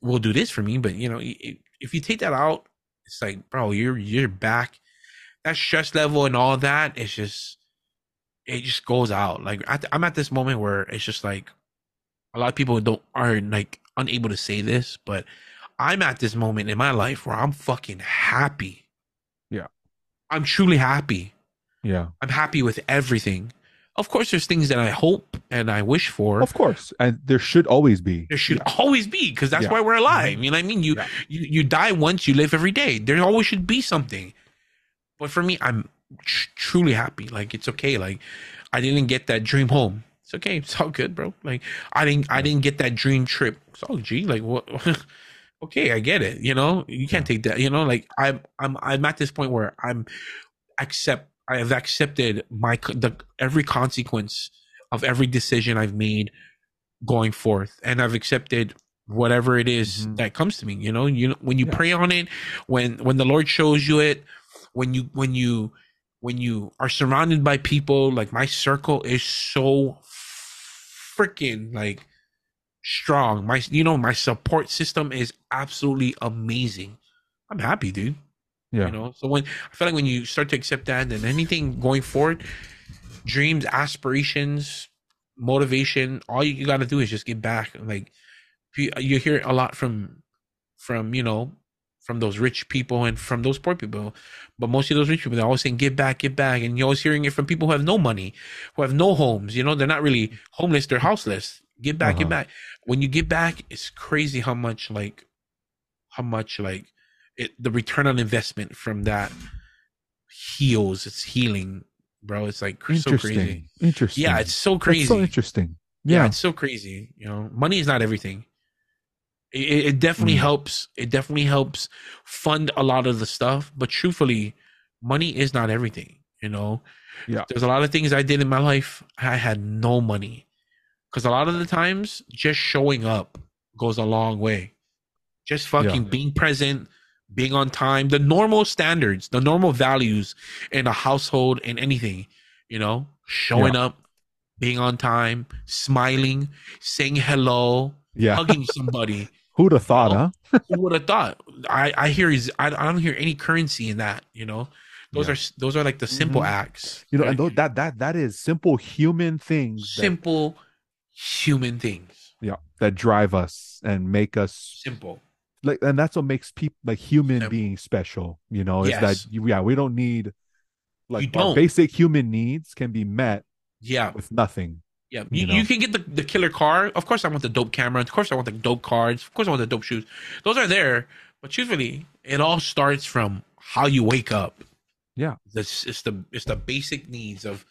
will do this for me. But you know, if you take that out, it's like, bro, you're you're back. That stress level and all that is just it just goes out. Like I'm at this moment where it's just like a lot of people don't aren't like unable to say this, but I'm at this moment in my life where I'm fucking happy. Yeah. I'm truly happy. yeah I'm happy with everything. Of course, there's things that I hope and I wish for. of course and there should always be There should always be because that's Yeah. why we're alive. Mm-hmm. You know what I mean? You, Yeah. you you die once, you live every day. There always should be something. But for me, I'm tr- truly happy. Like it's okay. Like I didn't get that dream home. It's okay. It's all good, bro. Like I didn't I didn't get that dream trip. It's all G. Like what? okay, I get it. You know, you can't take that. You know, like I'm I'm I'm at this point where I'm accept. I have accepted my the every consequence of every decision I've made going forth, and I've accepted whatever it is Mhm. that comes to me. You know, you know when you Yeah. pray on it, when when the Lord shows you it, when you when you when you are surrounded by people, like my circle is so freaking like strong. My you know my support system is absolutely amazing. I'm happy, dude. yeah You know, so when I feel like when you start to accept that, then anything going forward, dreams, aspirations, motivation, all you got to do is just get back. Like you, you hear a lot from, from you know, from those rich people and from those poor people, but most of those rich people they're always saying "give back, give back," and you're always hearing it from people who have no money, who have no homes. You know, they're not really homeless; they're houseless. Give back, Uh-huh. back. When you get back, it's crazy how much like, how much like it the return on investment from that heals it's healing bro it's like so crazy interesting yeah it's so That's crazy so interesting yeah. yeah it's so crazy you know money is not everything It, it definitely Mm. helps. It definitely helps fund a lot of the stuff. But truthfully, money is not everything. You know. Yeah. There's a lot of things I did in my life. I had no money, because a lot of the times just showing up goes a long way. Just fucking being present, being on time, the normal standards, the normal values in a household and anything. You know, showing up, being on time, smiling, saying hello, Yeah. hugging somebody. Who'd have thought, Oh, huh? Who would have thought? I I hear is I, I don't hear any currency in that. You know, those Yeah. are those are like the simple Mhm. acts. You know, right? and tho- that that that is simple human things that, simple human things. yeah, that drive us and make us Simple. like and that's what makes people like human Yep. beings special, you know, is that yeah, we don't need like our basic human needs can be met Yeah, with nothing. yeah. You You, know. you can get the, the killer car. Of course, I want the dope camera. Of course, I want the dope cards. Of course, I want the dope shoes. Those are there. But truthfully, it all starts from how you wake up. Yeah. This it's the it's the basic needs of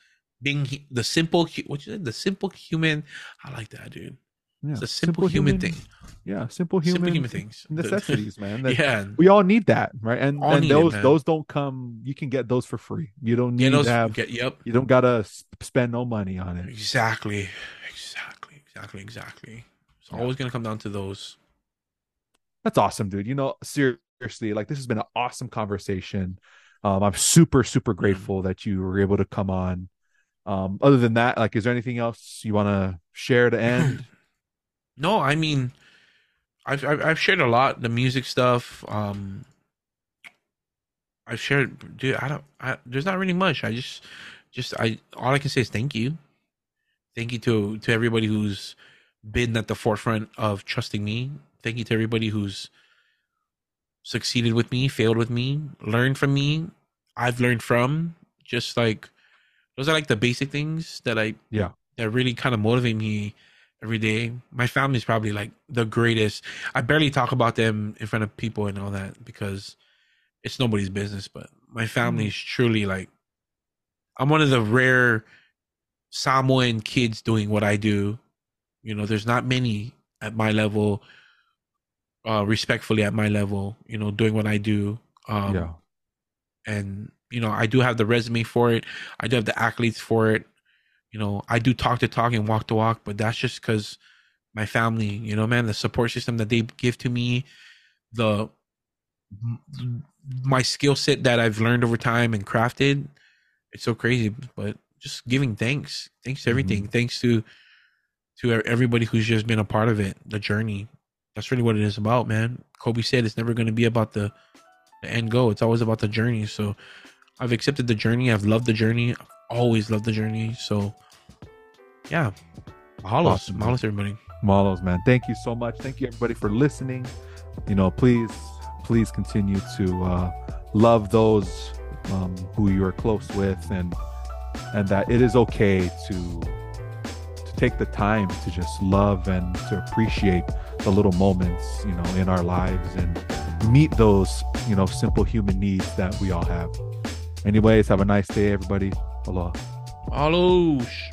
being the simple what you said the simple human. I like that, dude. Yeah. It's a simple, human, thing. Yeah, simple human, simple human things. necessities, man. that- yeah. We all need that, right? And All and need it, those those don't come. You can get those for free. You don't need Yeah, those, to have. get, yep. You don't gotta spend no money on it. Exactly. Exactly. Exactly. Exactly. It's Yeah. always gonna come down to those. That's awesome, dude. You know, seriously, like this has been an awesome conversation. Um, I'm super, super grateful that you were able to come on. Um, other than that, like, is there anything else you want to share to end? No, I mean, I've, I've I've shared a lot the music stuff. Um, I've shared, dude. I don't. I, there's not really much. I just, just I. All I can say is thank you, thank you to to everybody who's been at the forefront of trusting me. Thank you to everybody who's succeeded with me, failed with me, learned from me. I've learned from. Just like those are like the basic things that I Yeah. that really kind of motivate me every day. My family's probably like the greatest. I barely talk about them in front of people and all that because it's nobody's business. But my family is truly like I'm one of the rare Samoan kids doing what I do. You know, there's not many at my level, uh, respectfully at my level, you know, doing what I do. Um, yeah, and you know i do have the resume for it. I do have the accolades for it. You know i do talk to talk and walk to walk but that's just because my family you know man the support system that they give to me the my skill set that i've learned over time and crafted it's so crazy but just giving thanks. Thanks to everything. Mm-hmm. Thanks to to everybody who's just been a part of it the journey. That's really what it is about man. Kobe said it's never going to be about the the end goal. It's always about the journey. So I've accepted the journey. I've loved the journey. I've always loved the journey. So yeah. Mahalos. Awesome. Mahalos, everybody. Malos, man. Thank you so much. Thank you everybody for listening. You know, please, please continue to uh, love those um, who you are close with, and and that it is okay to to take the time to just love and to appreciate the little moments, you know, in our lives and meet those, you know, simple human needs that we all have. Anyways, have a nice day, everybody. Aloha. Mahalos.